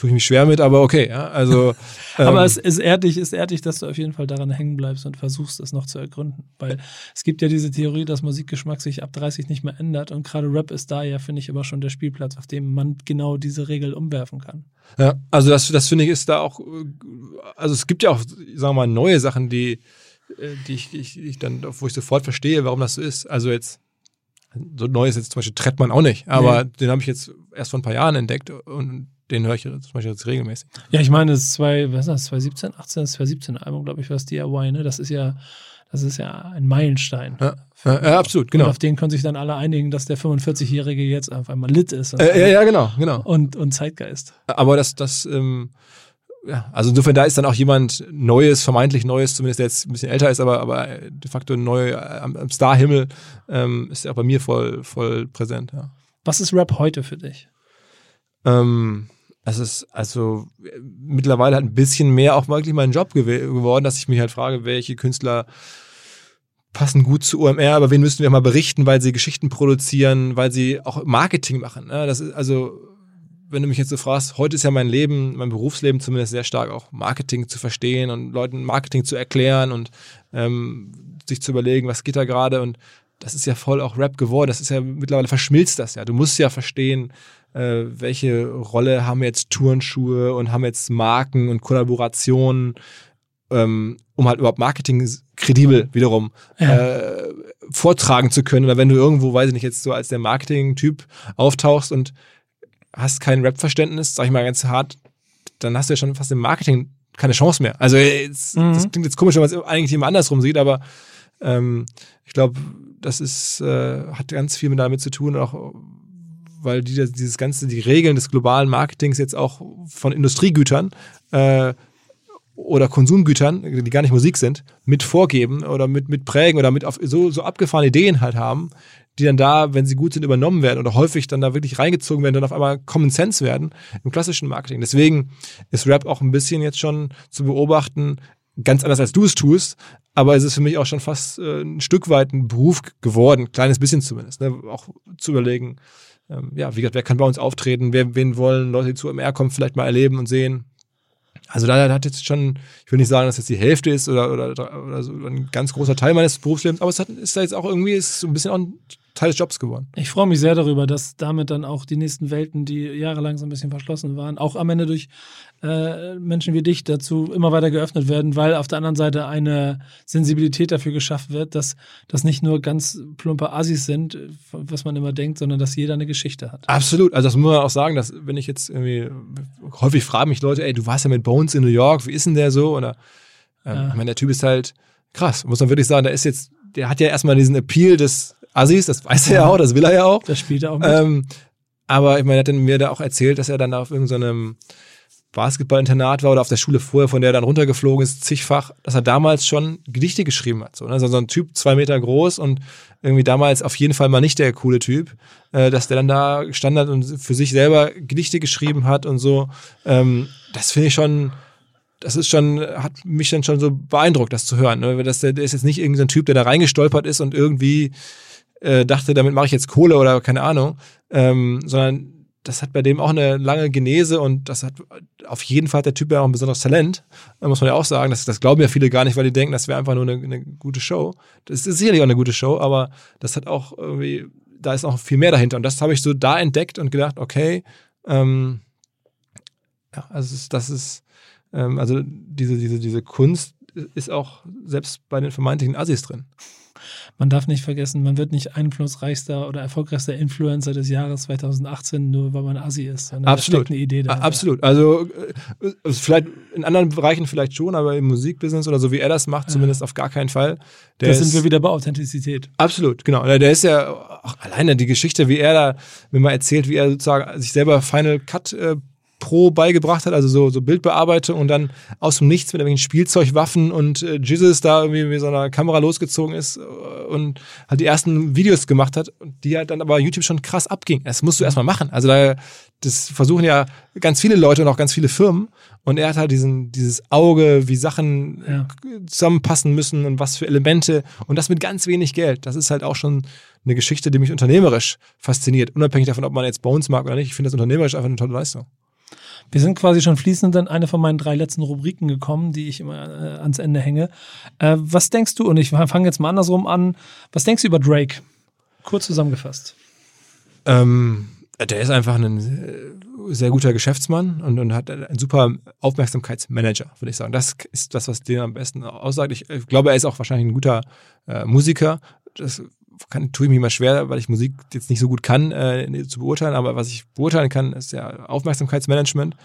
tue ich mich schwer mit, aber okay, ja. Also. Ähm, aber es ist ehrt dich, ist ehrt dich, dass du auf jeden Fall daran hängen bleibst und versuchst, es noch zu ergründen. Weil es gibt ja diese Theorie, dass Musikgeschmack sich ab 30 nicht mehr ändert. Und gerade Rap ist da ja, finde ich, aber schon der Spielplatz, auf dem man genau diese Regel umwerfen kann. Ja, also das, das finde ich ist da auch, also es gibt ja auch, sagen wir mal, neue Sachen, die, äh, die ich, die ich, die ich dann, wo ich sofort verstehe, warum das so ist. Also jetzt, so neu ist jetzt zum Beispiel Trettmann auch nicht, aber nee. den habe ich jetzt erst vor ein paar Jahren entdeckt und den höre ich zum Beispiel jetzt regelmäßig. Ja, ich meine, das ist zwei, was ist das, 2017, 18, das 2017 Album, glaube ich, was DIY, ne? Das ist ja, das ist ja ein Meilenstein. Ja, ja, ja absolut, genau. Und auf den können sich dann alle einigen, dass der 45-Jährige jetzt auf einmal lit ist. Äh, ja, ja, genau, genau. Und, und Zeitgeist. Aber das, das, ähm, ja, also insofern, da ist dann auch jemand Neues, vermeintlich Neues, zumindest der jetzt ein bisschen älter ist, aber, aber de facto neu am, am Starhimmel, ähm, ist ja auch bei mir voll, voll präsent, ja. Was ist Rap heute für dich? Ähm, es ist also mittlerweile halt ein bisschen mehr auch wirklich mein Job gew geworden, dass ich mich halt frage, welche Künstler passen gut zu OMR, aber wen müssten wir mal berichten, weil sie Geschichten produzieren, weil sie auch Marketing machen. Ne? Das ist also, wenn du mich jetzt so fragst, heute ist ja mein Leben, mein Berufsleben zumindest sehr stark auch Marketing zu verstehen und Leuten Marketing zu erklären und ähm, sich zu überlegen, was geht da gerade und das ist ja voll auch Rap geworden. Das ist ja mittlerweile verschmilzt das ja. Du musst ja verstehen, äh, welche Rolle haben jetzt Turnschuhe und haben jetzt Marken und Kollaborationen, ähm, um halt überhaupt Marketing kredibel wiederum ja. äh, vortragen zu können. Oder wenn du irgendwo, weiß ich nicht, jetzt so als der Marketing-Typ auftauchst und hast kein Rap-Verständnis, sag ich mal ganz hart, dann hast du ja schon fast im Marketing keine Chance mehr. Also jetzt, mhm. das klingt jetzt komisch, wenn man es eigentlich immer andersrum sieht, aber ähm, ich glaube, das ist, äh, hat ganz viel mit damit zu tun, auch weil die, dieses ganze, die Regeln des globalen Marketings jetzt auch von Industriegütern äh, oder Konsumgütern, die gar nicht Musik sind, mit vorgeben oder mit, mit prägen oder mit auf so, so abgefahrene Ideen halt haben, die dann da, wenn sie gut sind, übernommen werden oder häufig dann da wirklich reingezogen werden, dann auf einmal Common Sense werden im klassischen Marketing. Deswegen ist Rap auch ein bisschen jetzt schon zu beobachten, ganz anders als du es tust, aber es ist für mich auch schon fast äh, ein Stück weit ein Beruf geworden, kleines bisschen zumindest, ne? auch zu überlegen, ähm, ja, wie gesagt, wer kann bei uns auftreten, wer, wen wollen Leute, die zu MR kommen, vielleicht mal erleben und sehen. Also da hat jetzt schon, ich will nicht sagen, dass jetzt die Hälfte ist oder, oder, oder so ein ganz großer Teil meines Berufslebens, aber es hat, ist da jetzt auch irgendwie, ist so ein bisschen auch ein Teil des Jobs geworden. Ich freue mich sehr darüber, dass damit dann auch die nächsten Welten, die jahrelang so ein bisschen verschlossen waren, auch am Ende durch äh, Menschen wie dich dazu immer weiter geöffnet werden, weil auf der anderen Seite eine Sensibilität dafür geschafft wird, dass das nicht nur ganz plumpe Assis sind, was man immer denkt, sondern dass jeder eine Geschichte hat. Absolut. Also das muss man auch sagen, dass wenn ich jetzt irgendwie häufig fragen mich Leute, ey, du warst ja mit Bones in New York, wie ist denn der so? Oder ähm, ja. ich meine, der Typ ist halt krass, muss man wirklich sagen, der ist jetzt, der hat ja erstmal diesen Appeal des Assis, das weiß er ja auch, das will er ja auch. Das spielt er auch mit. Ähm, aber ich meine, er hat mir da auch erzählt, dass er dann auf irgendeinem Basketballinternat war oder auf der Schule vorher, von der er dann runtergeflogen ist, zigfach, dass er damals schon Gedichte geschrieben hat. So, ne? Also so ein Typ, zwei Meter groß und irgendwie damals auf jeden Fall mal nicht der coole Typ, äh, dass der dann da gestanden hat und für sich selber Gedichte geschrieben hat und so. Ähm, das finde ich schon, das ist schon, hat mich dann schon so beeindruckt, das zu hören. Ne? Das, der, der ist jetzt nicht irgendein Typ, der da reingestolpert ist und irgendwie äh, dachte, damit mache ich jetzt Kohle oder keine Ahnung, ähm, sondern das hat bei dem auch eine lange Genese und das hat auf jeden Fall der Typ ja auch ein besonderes Talent, muss man ja auch sagen. Das, das glauben ja viele gar nicht, weil die denken, das wäre einfach nur eine, eine gute Show. Das ist sicherlich auch eine gute Show, aber das hat auch irgendwie, da ist auch viel mehr dahinter. Und das habe ich so da entdeckt und gedacht, okay, ähm, ja, also das ist, ähm, also diese, diese, diese Kunst ist auch selbst bei den vermeintlichen Assis drin. Man darf nicht vergessen, man wird nicht einflussreichster oder erfolgreichster Influencer des Jahres 2018, nur weil man Assi ist. Absolut. eine Idee dahinter. Absolut. Also äh, vielleicht in anderen Bereichen vielleicht schon, aber im Musikbusiness oder so wie er das macht, ja. zumindest auf gar keinen Fall. Da sind wir wieder bei Authentizität. Absolut, genau. Der ist ja auch alleine die Geschichte, wie er da mir mal erzählt, wie er sozusagen sich selber Final Cut äh, Pro beigebracht hat, also so, so Bildbearbeitung und dann aus dem Nichts mit irgendwelchen Spielzeugwaffen und äh, Jesus da irgendwie mit so einer Kamera losgezogen ist äh, und halt die ersten Videos gemacht hat und die halt dann aber YouTube schon krass abging. Das musst du erstmal machen. Also da, das versuchen ja ganz viele Leute und auch ganz viele Firmen und er hat halt diesen, dieses Auge, wie Sachen ja. zusammenpassen müssen und was für Elemente und das mit ganz wenig Geld. Das ist halt auch schon eine Geschichte, die mich unternehmerisch fasziniert, unabhängig davon, ob man jetzt Bones mag oder nicht. Ich finde das unternehmerisch einfach eine tolle Leistung. Wir sind quasi schon fließend in eine von meinen drei letzten Rubriken gekommen, die ich immer äh, ans Ende hänge. Äh, was denkst du, und ich fange jetzt mal andersrum an, was denkst du über Drake? Kurz zusammengefasst. Ähm, der ist einfach ein äh, sehr guter Geschäftsmann und, und hat einen super Aufmerksamkeitsmanager, würde ich sagen. Das ist das, was den am besten aussagt. Ich, ich glaube, er ist auch wahrscheinlich ein guter äh, Musiker. Das kann, tue ich mir mal schwer, weil ich Musik jetzt nicht so gut kann, äh, zu beurteilen. Aber was ich beurteilen kann, ist ja Aufmerksamkeitsmanagement,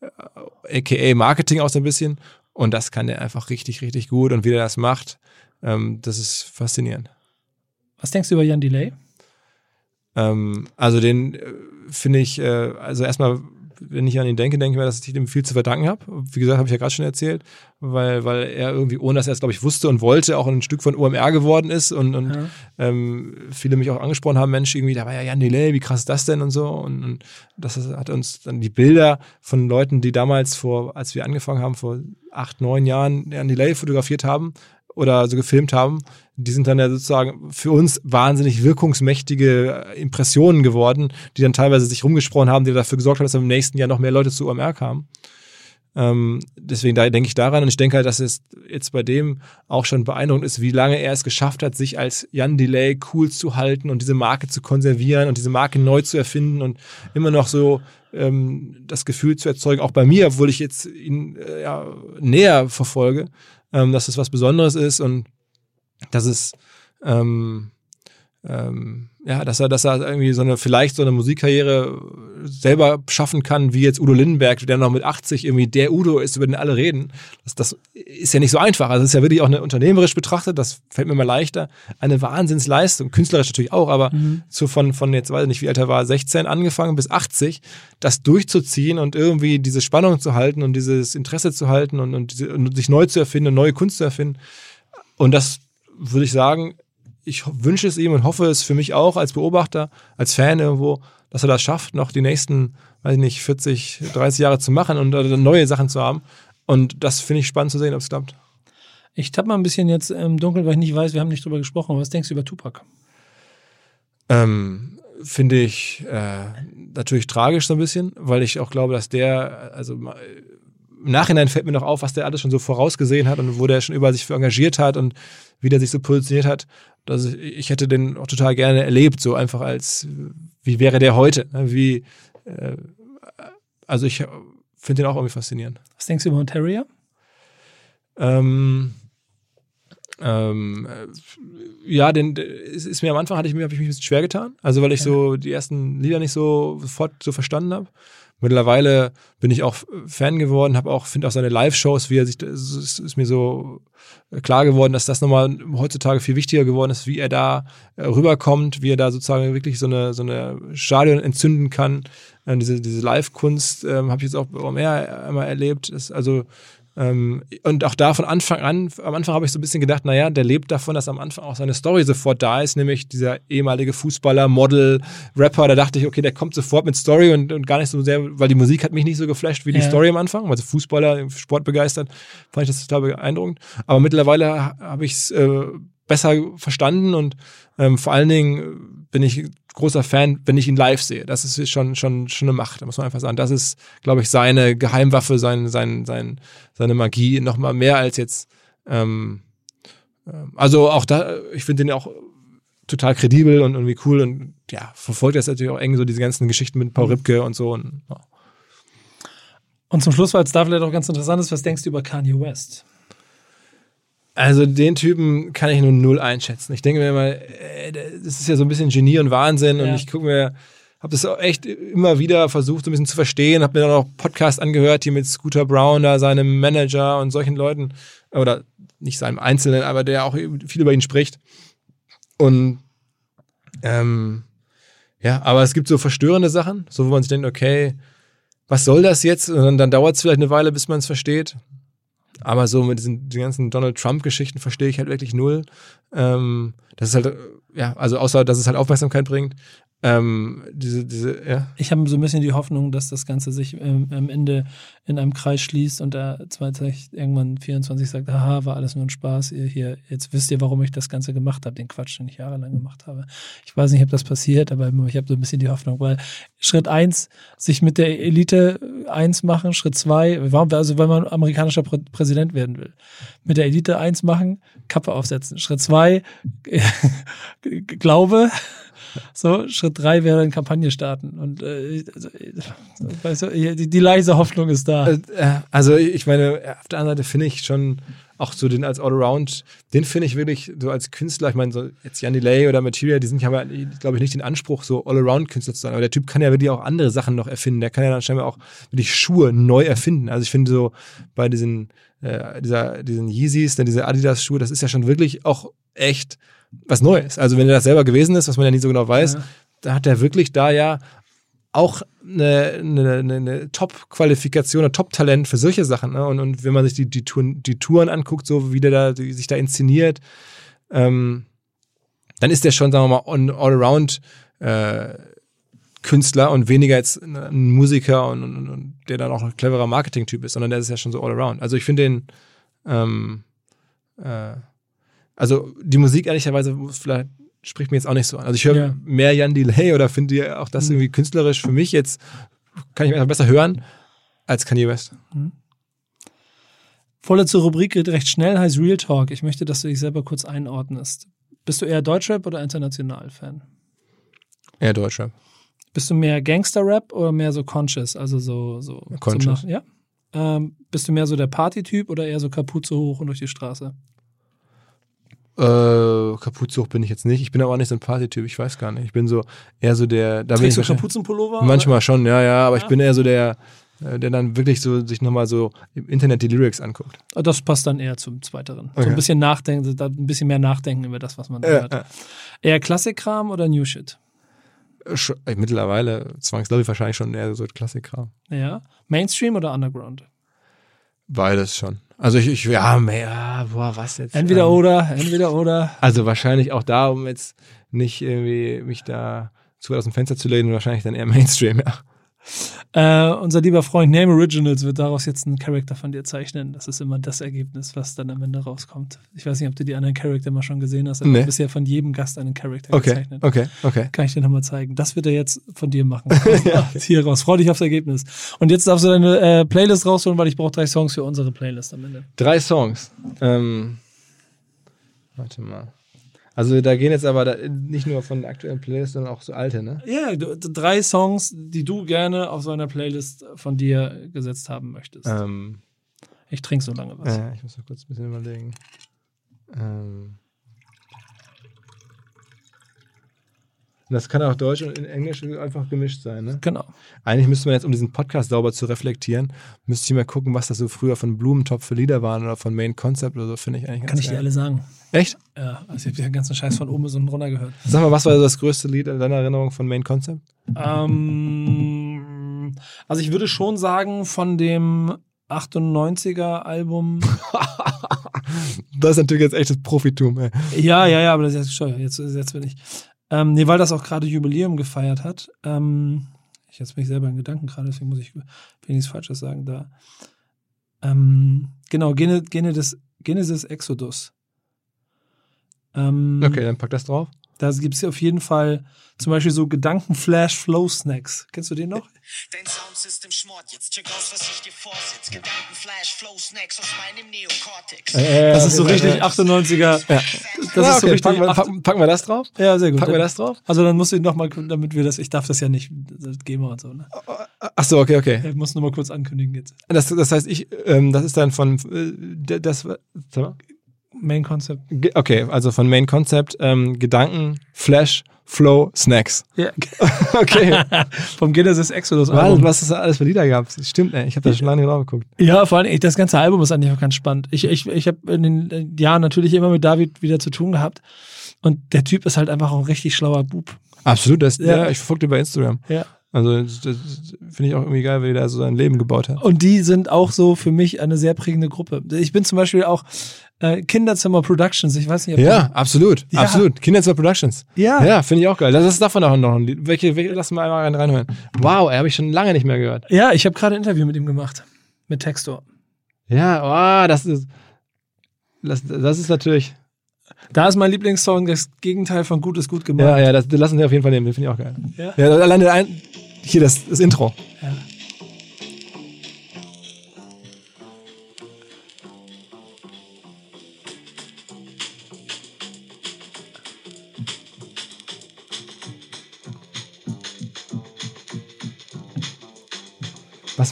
äh, aka Marketing auch so ein bisschen. Und das kann er einfach richtig, richtig gut. Und wie er das macht, ähm, das ist faszinierend. Was denkst du über Jan Delay? Ähm, also den äh, finde ich, äh, also erstmal wenn ich an ihn denke, denke ich mir, dass ich ihm viel zu verdanken habe. Wie gesagt, habe ich ja gerade schon erzählt, weil, weil er irgendwie, ohne dass er es, glaube ich, wusste und wollte, auch ein Stück von OMR geworden ist und, und ja. ähm, viele mich auch angesprochen haben, Mensch, irgendwie, da war ja Jan Delay, wie krass ist das denn und so. Und, und das hat uns dann die Bilder von Leuten, die damals vor, als wir angefangen haben, vor acht, neun Jahren Jan Delay fotografiert haben, oder so gefilmt haben, die sind dann ja sozusagen für uns wahnsinnig wirkungsmächtige Impressionen geworden, die dann teilweise sich rumgesprochen haben, die dafür gesorgt haben, dass im nächsten Jahr noch mehr Leute zu OMR kamen. Ähm, deswegen da denke ich daran und ich denke halt, dass es jetzt bei dem auch schon beeindruckend ist, wie lange er es geschafft hat, sich als Jan Delay cool zu halten und diese Marke zu konservieren und diese Marke neu zu erfinden und immer noch so ähm, das Gefühl zu erzeugen, auch bei mir, obwohl ich jetzt ihn äh, ja, näher verfolge, ähm, dass es was Besonderes ist und dass es ähm, ähm, ja, dass er, dass er irgendwie so eine, vielleicht so eine Musikkarriere selber schaffen kann, wie jetzt Udo Lindenberg, der noch mit 80 irgendwie der Udo ist, über den alle reden. Das, das ist ja nicht so einfach. Also es ist ja wirklich auch eine unternehmerisch betrachtet, das fällt mir mal leichter, eine Wahnsinnsleistung, künstlerisch natürlich auch, aber mhm. so von, von jetzt, weiß ich nicht, wie alt er war, 16 angefangen bis 80, das durchzuziehen und irgendwie diese Spannung zu halten und dieses Interesse zu halten und, und, diese, und sich neu zu erfinden und neue Kunst zu erfinden. Und das würde ich sagen, ich wünsche es ihm und hoffe es für mich auch als Beobachter, als Fan irgendwo, dass er das schafft, noch die nächsten, weiß ich nicht, 40, 30 Jahre zu machen und neue Sachen zu haben. Und das finde ich spannend zu sehen, ob es klappt. Ich tappe mal ein bisschen jetzt im Dunkeln, weil ich nicht weiß, wir haben nicht drüber gesprochen. Was denkst du über Tupac? Ähm, finde ich äh, natürlich tragisch so ein bisschen, weil ich auch glaube, dass der, also im Nachhinein fällt mir noch auf, was der alles schon so vorausgesehen hat und wo der schon über sich für engagiert hat und wie der sich so positioniert hat. Also ich hätte den auch total gerne erlebt, so einfach als, wie wäre der heute? Ne? Wie, äh, also ich finde den auch irgendwie faszinierend. Was denkst du über Ontario? Ähm, ähm, ja, den ist, ist mir am Anfang hatte ich mir, habe ich mich ein bisschen schwer getan. Also weil ich so die ersten Lieder nicht so sofort so verstanden habe. Mittlerweile bin ich auch Fan geworden, habe auch, finde auch seine Live-Shows, wie er sich, es ist mir so klar geworden, dass das nochmal heutzutage viel wichtiger geworden ist, wie er da äh, rüberkommt, wie er da sozusagen wirklich so eine, so eine Stadion entzünden kann. Ähm, diese, diese Live-Kunst ähm, habe ich jetzt auch mehr einmal erlebt. Ist also und auch da von Anfang an, am Anfang habe ich so ein bisschen gedacht, naja, der lebt davon, dass am Anfang auch seine Story sofort da ist, nämlich dieser ehemalige Fußballer, Model, Rapper, da dachte ich, okay, der kommt sofort mit Story und, und gar nicht so sehr, weil die Musik hat mich nicht so geflasht wie die ja. Story am Anfang, also Fußballer, Sport begeistert, fand ich das total beeindruckend. Aber mittlerweile habe ich es äh, besser verstanden und ähm, vor allen Dingen bin ich großer Fan, wenn ich ihn live sehe. Das ist schon, schon, schon eine Macht, da muss man einfach sagen. Das ist, glaube ich, seine Geheimwaffe, sein, sein, sein, seine Magie noch mal mehr als jetzt. Ähm, ähm also auch da, ich finde den auch total kredibel und irgendwie cool und ja, verfolgt jetzt natürlich auch eng so diese ganzen Geschichten mit Paul mhm. Ripke und so. Und, ja. und zum Schluss, weil es da vielleicht auch ganz interessant ist, was denkst du über Kanye West? Also den Typen kann ich nur null einschätzen. Ich denke mir immer, äh, das ist ja so ein bisschen Genie und Wahnsinn ja. und ich gucke mir, habe das auch echt immer wieder versucht, so ein bisschen zu verstehen, habe mir dann auch Podcast angehört, hier mit Scooter Brown, da seinem Manager und solchen Leuten, oder nicht seinem Einzelnen, aber der auch viel über ihn spricht. Und ähm, ja, aber es gibt so verstörende Sachen, so wo man sich denkt, okay, was soll das jetzt? Und dann, dann dauert es vielleicht eine Weile, bis man es versteht. Aber so mit diesen die ganzen Donald Trump-Geschichten verstehe ich halt wirklich null. Ähm, das ist halt, ja, also außer, dass es halt Aufmerksamkeit bringt. Ähm, diese, diese, ja. Ich habe so ein bisschen die Hoffnung, dass das Ganze sich ähm, am Ende in einem Kreis schließt und da irgendwann 24 sagt, aha, war alles nur ein Spaß, ihr hier, jetzt wisst ihr, warum ich das Ganze gemacht habe, den Quatsch, den ich jahrelang gemacht habe. Ich weiß nicht, ob das passiert, aber ich habe so ein bisschen die Hoffnung, weil Schritt eins, sich mit der Elite eins machen, Schritt zwei, also wenn man amerikanischer Prä Präsident werden will, mit der Elite eins machen, Kappe aufsetzen. Schritt zwei, Glaube, so, Schritt drei wäre eine Kampagne starten. Und äh, weißt du, die, die, leise Hoffnung ist da. Äh, äh, also ich meine, auf der anderen Seite finde ich schon auch so den als Allround, den finde ich wirklich so als Künstler, ich meine, so jetzt Jan Delay oder Material, die sind ja, glaube ich, nicht den Anspruch, so Allround-Künstler zu sein, aber der Typ kann ja wirklich auch andere Sachen noch erfinden. Der kann ja dann scheinbar auch wirklich Schuhe neu erfinden. Also ich finde so bei diesen, äh, dieser, diesen Yeezys, dann diese Adidas-Schuhe, das ist ja schon wirklich auch echt was Neues. Also wenn er das selber gewesen ist, was man ja nicht so genau weiß, ja. da hat er wirklich da ja auch eine, eine, eine Top-Qualifikation, ein Top-Talent für solche Sachen. Ne? Und, und wenn man sich die, die, Touren, die Touren anguckt, so wie der da, die sich da inszeniert, ähm, dann ist der schon, sagen wir mal, ein All-Around äh, Künstler und weniger jetzt ein Musiker und, und, und, der dann auch ein cleverer Marketing-Typ ist, sondern der ist ja schon so all-around. Also ich finde den ähm, äh, also die Musik ehrlicherweise vielleicht spricht mir jetzt auch nicht so an. Also ich höre ja. mehr Jan Delay oder finde auch das mhm. irgendwie künstlerisch für mich jetzt kann ich mir einfach besser hören als Kanye West. Mhm. Vorletzte Rubrik geht recht schnell, heißt Real Talk. Ich möchte, dass du dich selber kurz einordnest. Bist du eher Deutschrap oder International-Fan? Eher Deutschrap. Bist du mehr Gangster-Rap oder mehr so Conscious? Also so. so Conscious. ja. Ähm, bist du mehr so der Party-Typ oder eher so Kapuze hoch und durch die Straße? Äh, Kapuze hoch bin ich jetzt nicht. Ich bin aber auch nicht so ein Partytyp. Ich weiß gar nicht. Ich bin so eher so der. Da Trägst du Kapuzenpullover? Manchmal oder? schon, ja, ja. Aber ja. ich bin eher so der, äh, der dann wirklich so sich nochmal so im Internet die Lyrics anguckt. Ah, das passt dann eher zum Zweiteren. Okay. So ein bisschen nachdenken, ein bisschen mehr nachdenken über das, was man da ja, hört. Ja. Eher Klassikkram oder New Shit? Äh, mittlerweile zwangsläufig wahrscheinlich schon eher so Klassikkram. Ja. Mainstream oder Underground? Beides schon. Also ich, ich ja, mehr, boah, was jetzt? Entweder ähm, oder, entweder oder. Also wahrscheinlich auch da, um jetzt nicht irgendwie mich da zu weit aus dem Fenster zu lehnen, wahrscheinlich dann eher Mainstream, ja. Äh, unser lieber Freund Name Originals wird daraus jetzt einen Charakter von dir zeichnen. Das ist immer das Ergebnis, was dann am Ende rauskommt. Ich weiß nicht, ob du die anderen Charakter mal schon gesehen hast, aber nee. bisher von jedem Gast einen Charakter okay. gezeichnet. Okay, okay. Kann ich dir nochmal zeigen. Das wird er jetzt von dir machen. ja. Hier raus. Freu dich aufs Ergebnis. Und jetzt darfst du deine äh, Playlist rausholen, weil ich brauche drei Songs für unsere Playlist am Ende. Drei Songs. Ähm, warte mal. Also da gehen jetzt aber da, nicht nur von aktuellen Playlist, sondern auch so alte, ne? Ja, drei Songs, die du gerne auf so einer Playlist von dir gesetzt haben möchtest. Ähm, ich trinke so lange was. Ja, ich muss noch kurz ein bisschen überlegen. Ähm, Das kann auch Deutsch und Englisch einfach gemischt sein, ne? Genau. Eigentlich müsste man jetzt, um diesen Podcast sauber zu reflektieren, müsste ich mal gucken, was das so früher von Blumentopf für Lieder waren oder von Main Concept oder so, finde ich eigentlich ganz Kann ich geil. dir alle sagen. Echt? Ja, also ich habe den ganzen Scheiß von oben bis unten runter gehört. Sag mal, was war das größte Lied in deiner Erinnerung von Main Concept? Ähm, also ich würde schon sagen, von dem 98er Album. das ist natürlich jetzt echtes Profitum, ey. Ja, ja, ja, aber das ist jetzt, jetzt, jetzt bin ich. Ähm, nee, weil das auch gerade Jubiläum gefeiert hat. Ähm, ich jetzt mich selber in Gedanken gerade, deswegen muss ich wenigstens Falsches sagen da. Ähm, genau, Genesis, Genesis Exodus. Ähm, okay, dann pack das drauf. Da gibt es auf jeden Fall zum Beispiel so Gedankenflash-Flow-Snacks. Kennst du den noch? Dein Soundsystem schmort jetzt. Check aus, was ich dir vorsetze. Gedankenflash-Flow-Snacks aus meinem Neokortex. Äh, das ist so richtig 98er. Ja. Das ja, ist so richtig. Packen wir, packen, packen wir, das drauf? Ja, sehr gut. Packen wir das drauf? Also dann musst du nochmal, damit wir das, ich darf das ja nicht, das gehen wir und so, ne? Ach so, okay, okay. Ich muss nur mal kurz ankündigen jetzt. Das, das heißt, ich, ähm, das ist dann von, äh, das, sag mal. Main Concept. Okay, also von Main Concept ähm, Gedanken, Flash, Flow, Snacks. Ja. okay. Vom Genesis Exodus Album. Was es da alles für Lieder gab. Stimmt, ey. Ich habe da schon lange drauf geguckt. Ja, vor allem, das ganze Album ist eigentlich auch ganz spannend. Ich, ich, ich habe in den Jahren natürlich immer mit David wieder zu tun gehabt. Und der Typ ist halt einfach auch ein richtig schlauer Bub. Absolut, das, ja. ja ich verfolge bei Instagram. Ja. Also das, das finde ich auch irgendwie geil, wie der so sein Leben gebaut hat. Und die sind auch so für mich eine sehr prägende Gruppe. Ich bin zum Beispiel auch Äh, Kinderzimmer Productions, ich weiß nicht, ob Ja, absolut, ja. absolut. Kinderzimmer Productions. Ja. Ja, finde ich auch geil. Das ist davon auch noch ein Lied. Welche, welche lassen wir einmal rein, reinhören. Wow, er habe ich schon lange nicht mehr gehört. Ja, ich habe gerade ein Interview mit ihm gemacht. Mit Textor. Ja, oh, das ist. Das, das ist natürlich. Da ist mein Lieblingssong das Gegenteil von gut ist gut gemacht. Ja, ja, das, das lassen wir auf jeden Fall nehmen. Den finde ich auch geil. Ja, ja alleine ein, hier das, das Intro. Ja.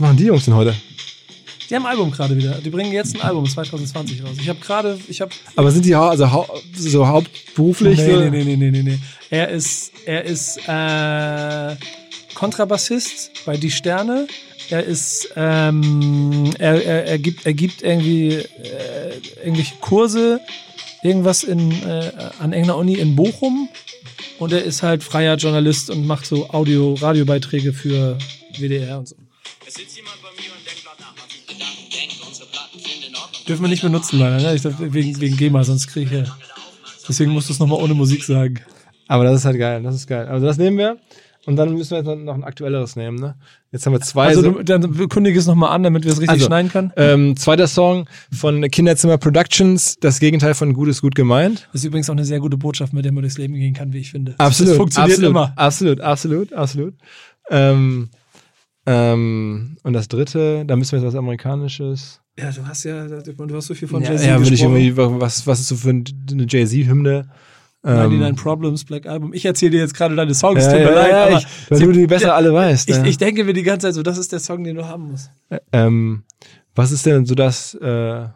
Machen die Jungs denn heute? Die haben ein Album gerade wieder. Die bringen jetzt ein Album 2020 raus. Ich habe gerade, ich habe. Aber sind die also hau so hauptberuflich? Nee, nee, nee, nee, nee, nee, nee. Er ist, er ist äh, Kontrabassist bei Die Sterne. Er ist, ähm, er, er, er gibt, er gibt irgendwie äh, irgendwelche Kurse, irgendwas in, äh, an irgendeiner Uni in Bochum. Und er ist halt freier Journalist und macht so Audio-Radiobeiträge für WDR und so. Es sitzt jemand bei mir und denkt nach, was ich Gedanken denke. Unsere Platten finden in Ordnung. Dürfen wir nicht benutzen, leider, ne? Ich, wegen, wegen GEMA, sonst kriege ich ja. Deswegen musst du es nochmal ohne Musik sagen. Aber das ist halt geil, das ist geil. Also das nehmen wir. Und dann müssen wir jetzt noch ein aktuelleres nehmen, ne? Jetzt haben wir zwei. Also du, dann kündige es nochmal an, damit wir es richtig also, schneiden können. Ähm, zweiter Song von Kinderzimmer Productions, das Gegenteil von Gut ist gut gemeint. Das ist übrigens auch eine sehr gute Botschaft, mit der man durchs Leben gehen kann, wie ich finde. Absolut. Das funktioniert absolut, immer. Absolut, absolut, absolut. Ähm, ähm, und das dritte, da müssen wir jetzt was Amerikanisches. Ja, du hast ja, du hast so viel von ja, Jay-Z. Ja, würde ich irgendwie, was, was ist so für eine Jay-Z-Hymne? 99 ähm, Problems, Black Album. Ich erzähle dir jetzt gerade deine Songs, ja, tut mir ja, leid, ja, aber ich, weil sie, du die besser alle weißt. Ich, ich, denke mir die ganze Zeit so, das ist der Song, den du haben musst. Ähm, was ist denn so das, äh,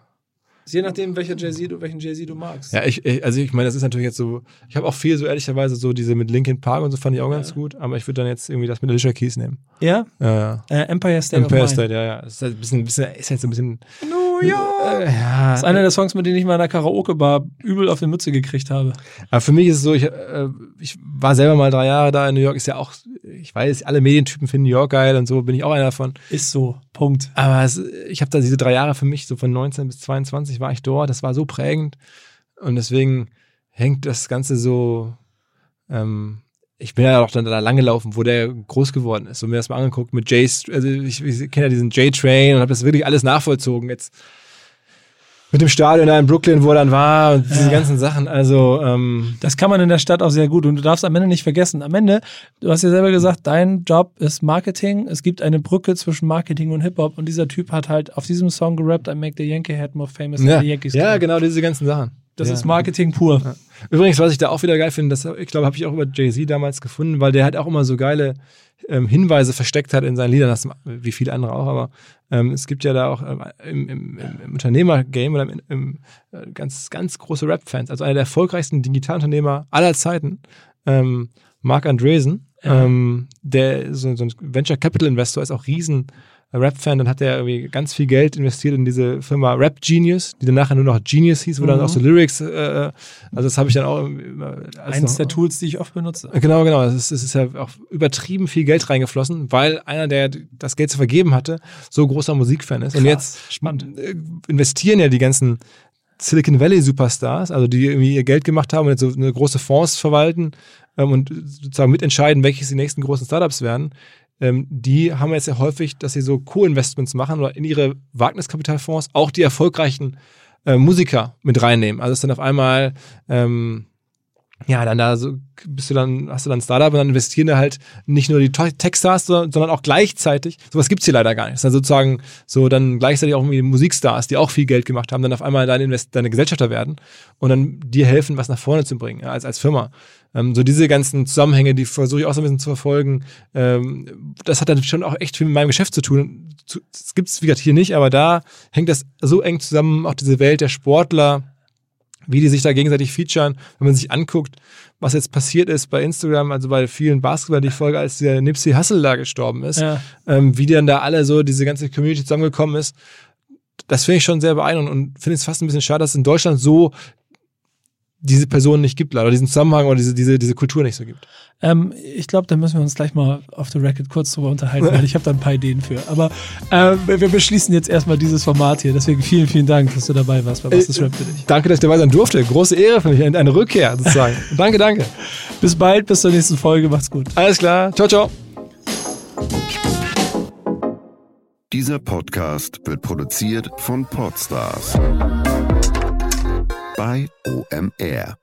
Je nachdem, welcher Jay-Z du, welchen Jay-Z du magst. Ja, ich, ich, also ich meine, das ist natürlich jetzt so, ich habe auch viel so ehrlicherweise so diese mit Linkin Park und so fand ich auch ganz gut, aber ich würde dann jetzt irgendwie das mit Alicia Keys nehmen. Ja? Ja, ja. Äh, Empire State Empire State, ja, ja. Ist halt ein bisschen, bisschen, ist halt so ein bisschen. New York! Äh, ja. Das ist einer der Songs, mit denen ich mal in der Karaoke-Bar übel auf die Mütze gekriegt habe. Aber für mich ist es so, ich, äh, ich war selber mal drei Jahre da in New York, ist ja auch, ich weiß, alle Medientypen finden New York geil und so bin ich auch einer davon. Ist so, Punkt. Aber es, ich habe da diese drei Jahre für mich, so von 19 bis 22 war ich dort, das war so prägend. Und deswegen hängt das Ganze so. Ähm, ich bin ja auch dann da lang gelaufen, wo der groß geworden ist und mir das mal angeguckt mit Jay, also ich, ich kenne ja diesen J-Train und habe das wirklich alles nachvollzogen. Jetzt mit dem Stadion da in Brooklyn, wo er dann war und diese ja. ganzen Sachen. Also ähm das kann man in der Stadt auch sehr gut und du darfst am Ende nicht vergessen. Am Ende, du hast ja selber gesagt, dein Job ist Marketing. Es gibt eine Brücke zwischen Marketing und Hip Hop und dieser Typ hat halt auf diesem Song gerappt, I make the Yankee head more famous ja. than the Yankees. Ja, genau diese ganzen Sachen. Das ja. ist Marketing pur. Übrigens, was ich da auch wieder geil finde, das, ich glaube, habe ich auch über Jay-Z damals gefunden, weil der halt auch immer so geile ähm, Hinweise versteckt hat in seinen Liedern, das, wie viele andere auch, aber ähm, es gibt ja da auch ähm, im, im, im Unternehmergame oder im, im, äh, ganz, ganz große Rap-Fans, also einer der erfolgreichsten Digitalunternehmer aller Zeiten, ähm, Mark Andresen, ähm, der so, so ein Venture Capital Investor ist auch riesen Rap-Fan, dann hat er irgendwie ganz viel Geld investiert in diese Firma Rap Genius, die dann nachher nur noch Genius hieß, wo mhm. dann auch so Lyrics, äh, also das habe ich dann auch eins noch, der Tools, die ich oft benutze. Genau, genau. Es ist, es ist ja auch übertrieben viel Geld reingeflossen, weil einer, der das Geld zu vergeben hatte, so großer Musikfan ist. Krass, Und jetzt spannend. Äh, investieren ja die ganzen Silicon Valley Superstars, also die irgendwie ihr Geld gemacht haben und jetzt so eine große Fonds verwalten ähm, und sozusagen mitentscheiden, welches die nächsten großen Startups werden ähm, die haben jetzt ja häufig, dass sie so Co-Investments machen oder in ihre Wagniskapitalfonds auch die erfolgreichen äh, Musiker mit reinnehmen. Also ist dann auf einmal ähm, ja, dann da so bist du dann, hast du dann ein Startup und dann investieren da halt nicht nur die Tech-Stars, sondern auch gleichzeitig, sowas gibt's hier leider gar nicht. Das ist dann sozusagen so dann gleichzeitig auch irgendwie Musikstars, die auch viel Geld gemacht haben, dann auf einmal deine, Invest deine Gesellschafter werden und dann dir helfen, was nach vorne zu bringen, ja, als, als Firma. Ähm, so diese ganzen Zusammenhänge, die versuche ich auch so ein bisschen zu verfolgen. Ähm, das hat dann schon auch echt viel mit meinem Geschäft zu tun. Das gibt's wie gesagt hier nicht, aber da hängt das so eng zusammen, auch diese Welt der Sportler, wie die sich da gegenseitig featuren, wenn man sich anguckt, was jetzt passiert ist bei Instagram, also bei vielen Basketball, die Folge, als der Nipsey Hussle da gestorben ist, ja. ähm, wie dann da alle so, diese ganze Community zusammengekommen ist, das finde ich schon sehr beeindruckend und finde es fast ein bisschen schade, dass in Deutschland so diese Person nicht gibt, leider diesen Zusammenhang oder diese, diese, diese Kultur nicht so gibt. Ähm, ich glaube, da müssen wir uns gleich mal auf the record kurz drüber unterhalten, weil ich habe da ein paar Ideen für. Aber äh, wir beschließen jetzt erstmal dieses Format hier. Deswegen vielen, vielen Dank, dass du dabei warst bei Was ist Rap für dich. Danke, dass ich dabei sein durfte. Große Ehre für mich, eine Rückkehr sozusagen. danke, danke. Bis bald, bis zur nächsten Folge. Macht's gut. Alles klar. Ciao, ciao. Dieser Podcast wird produziert von Podstars bei OMR.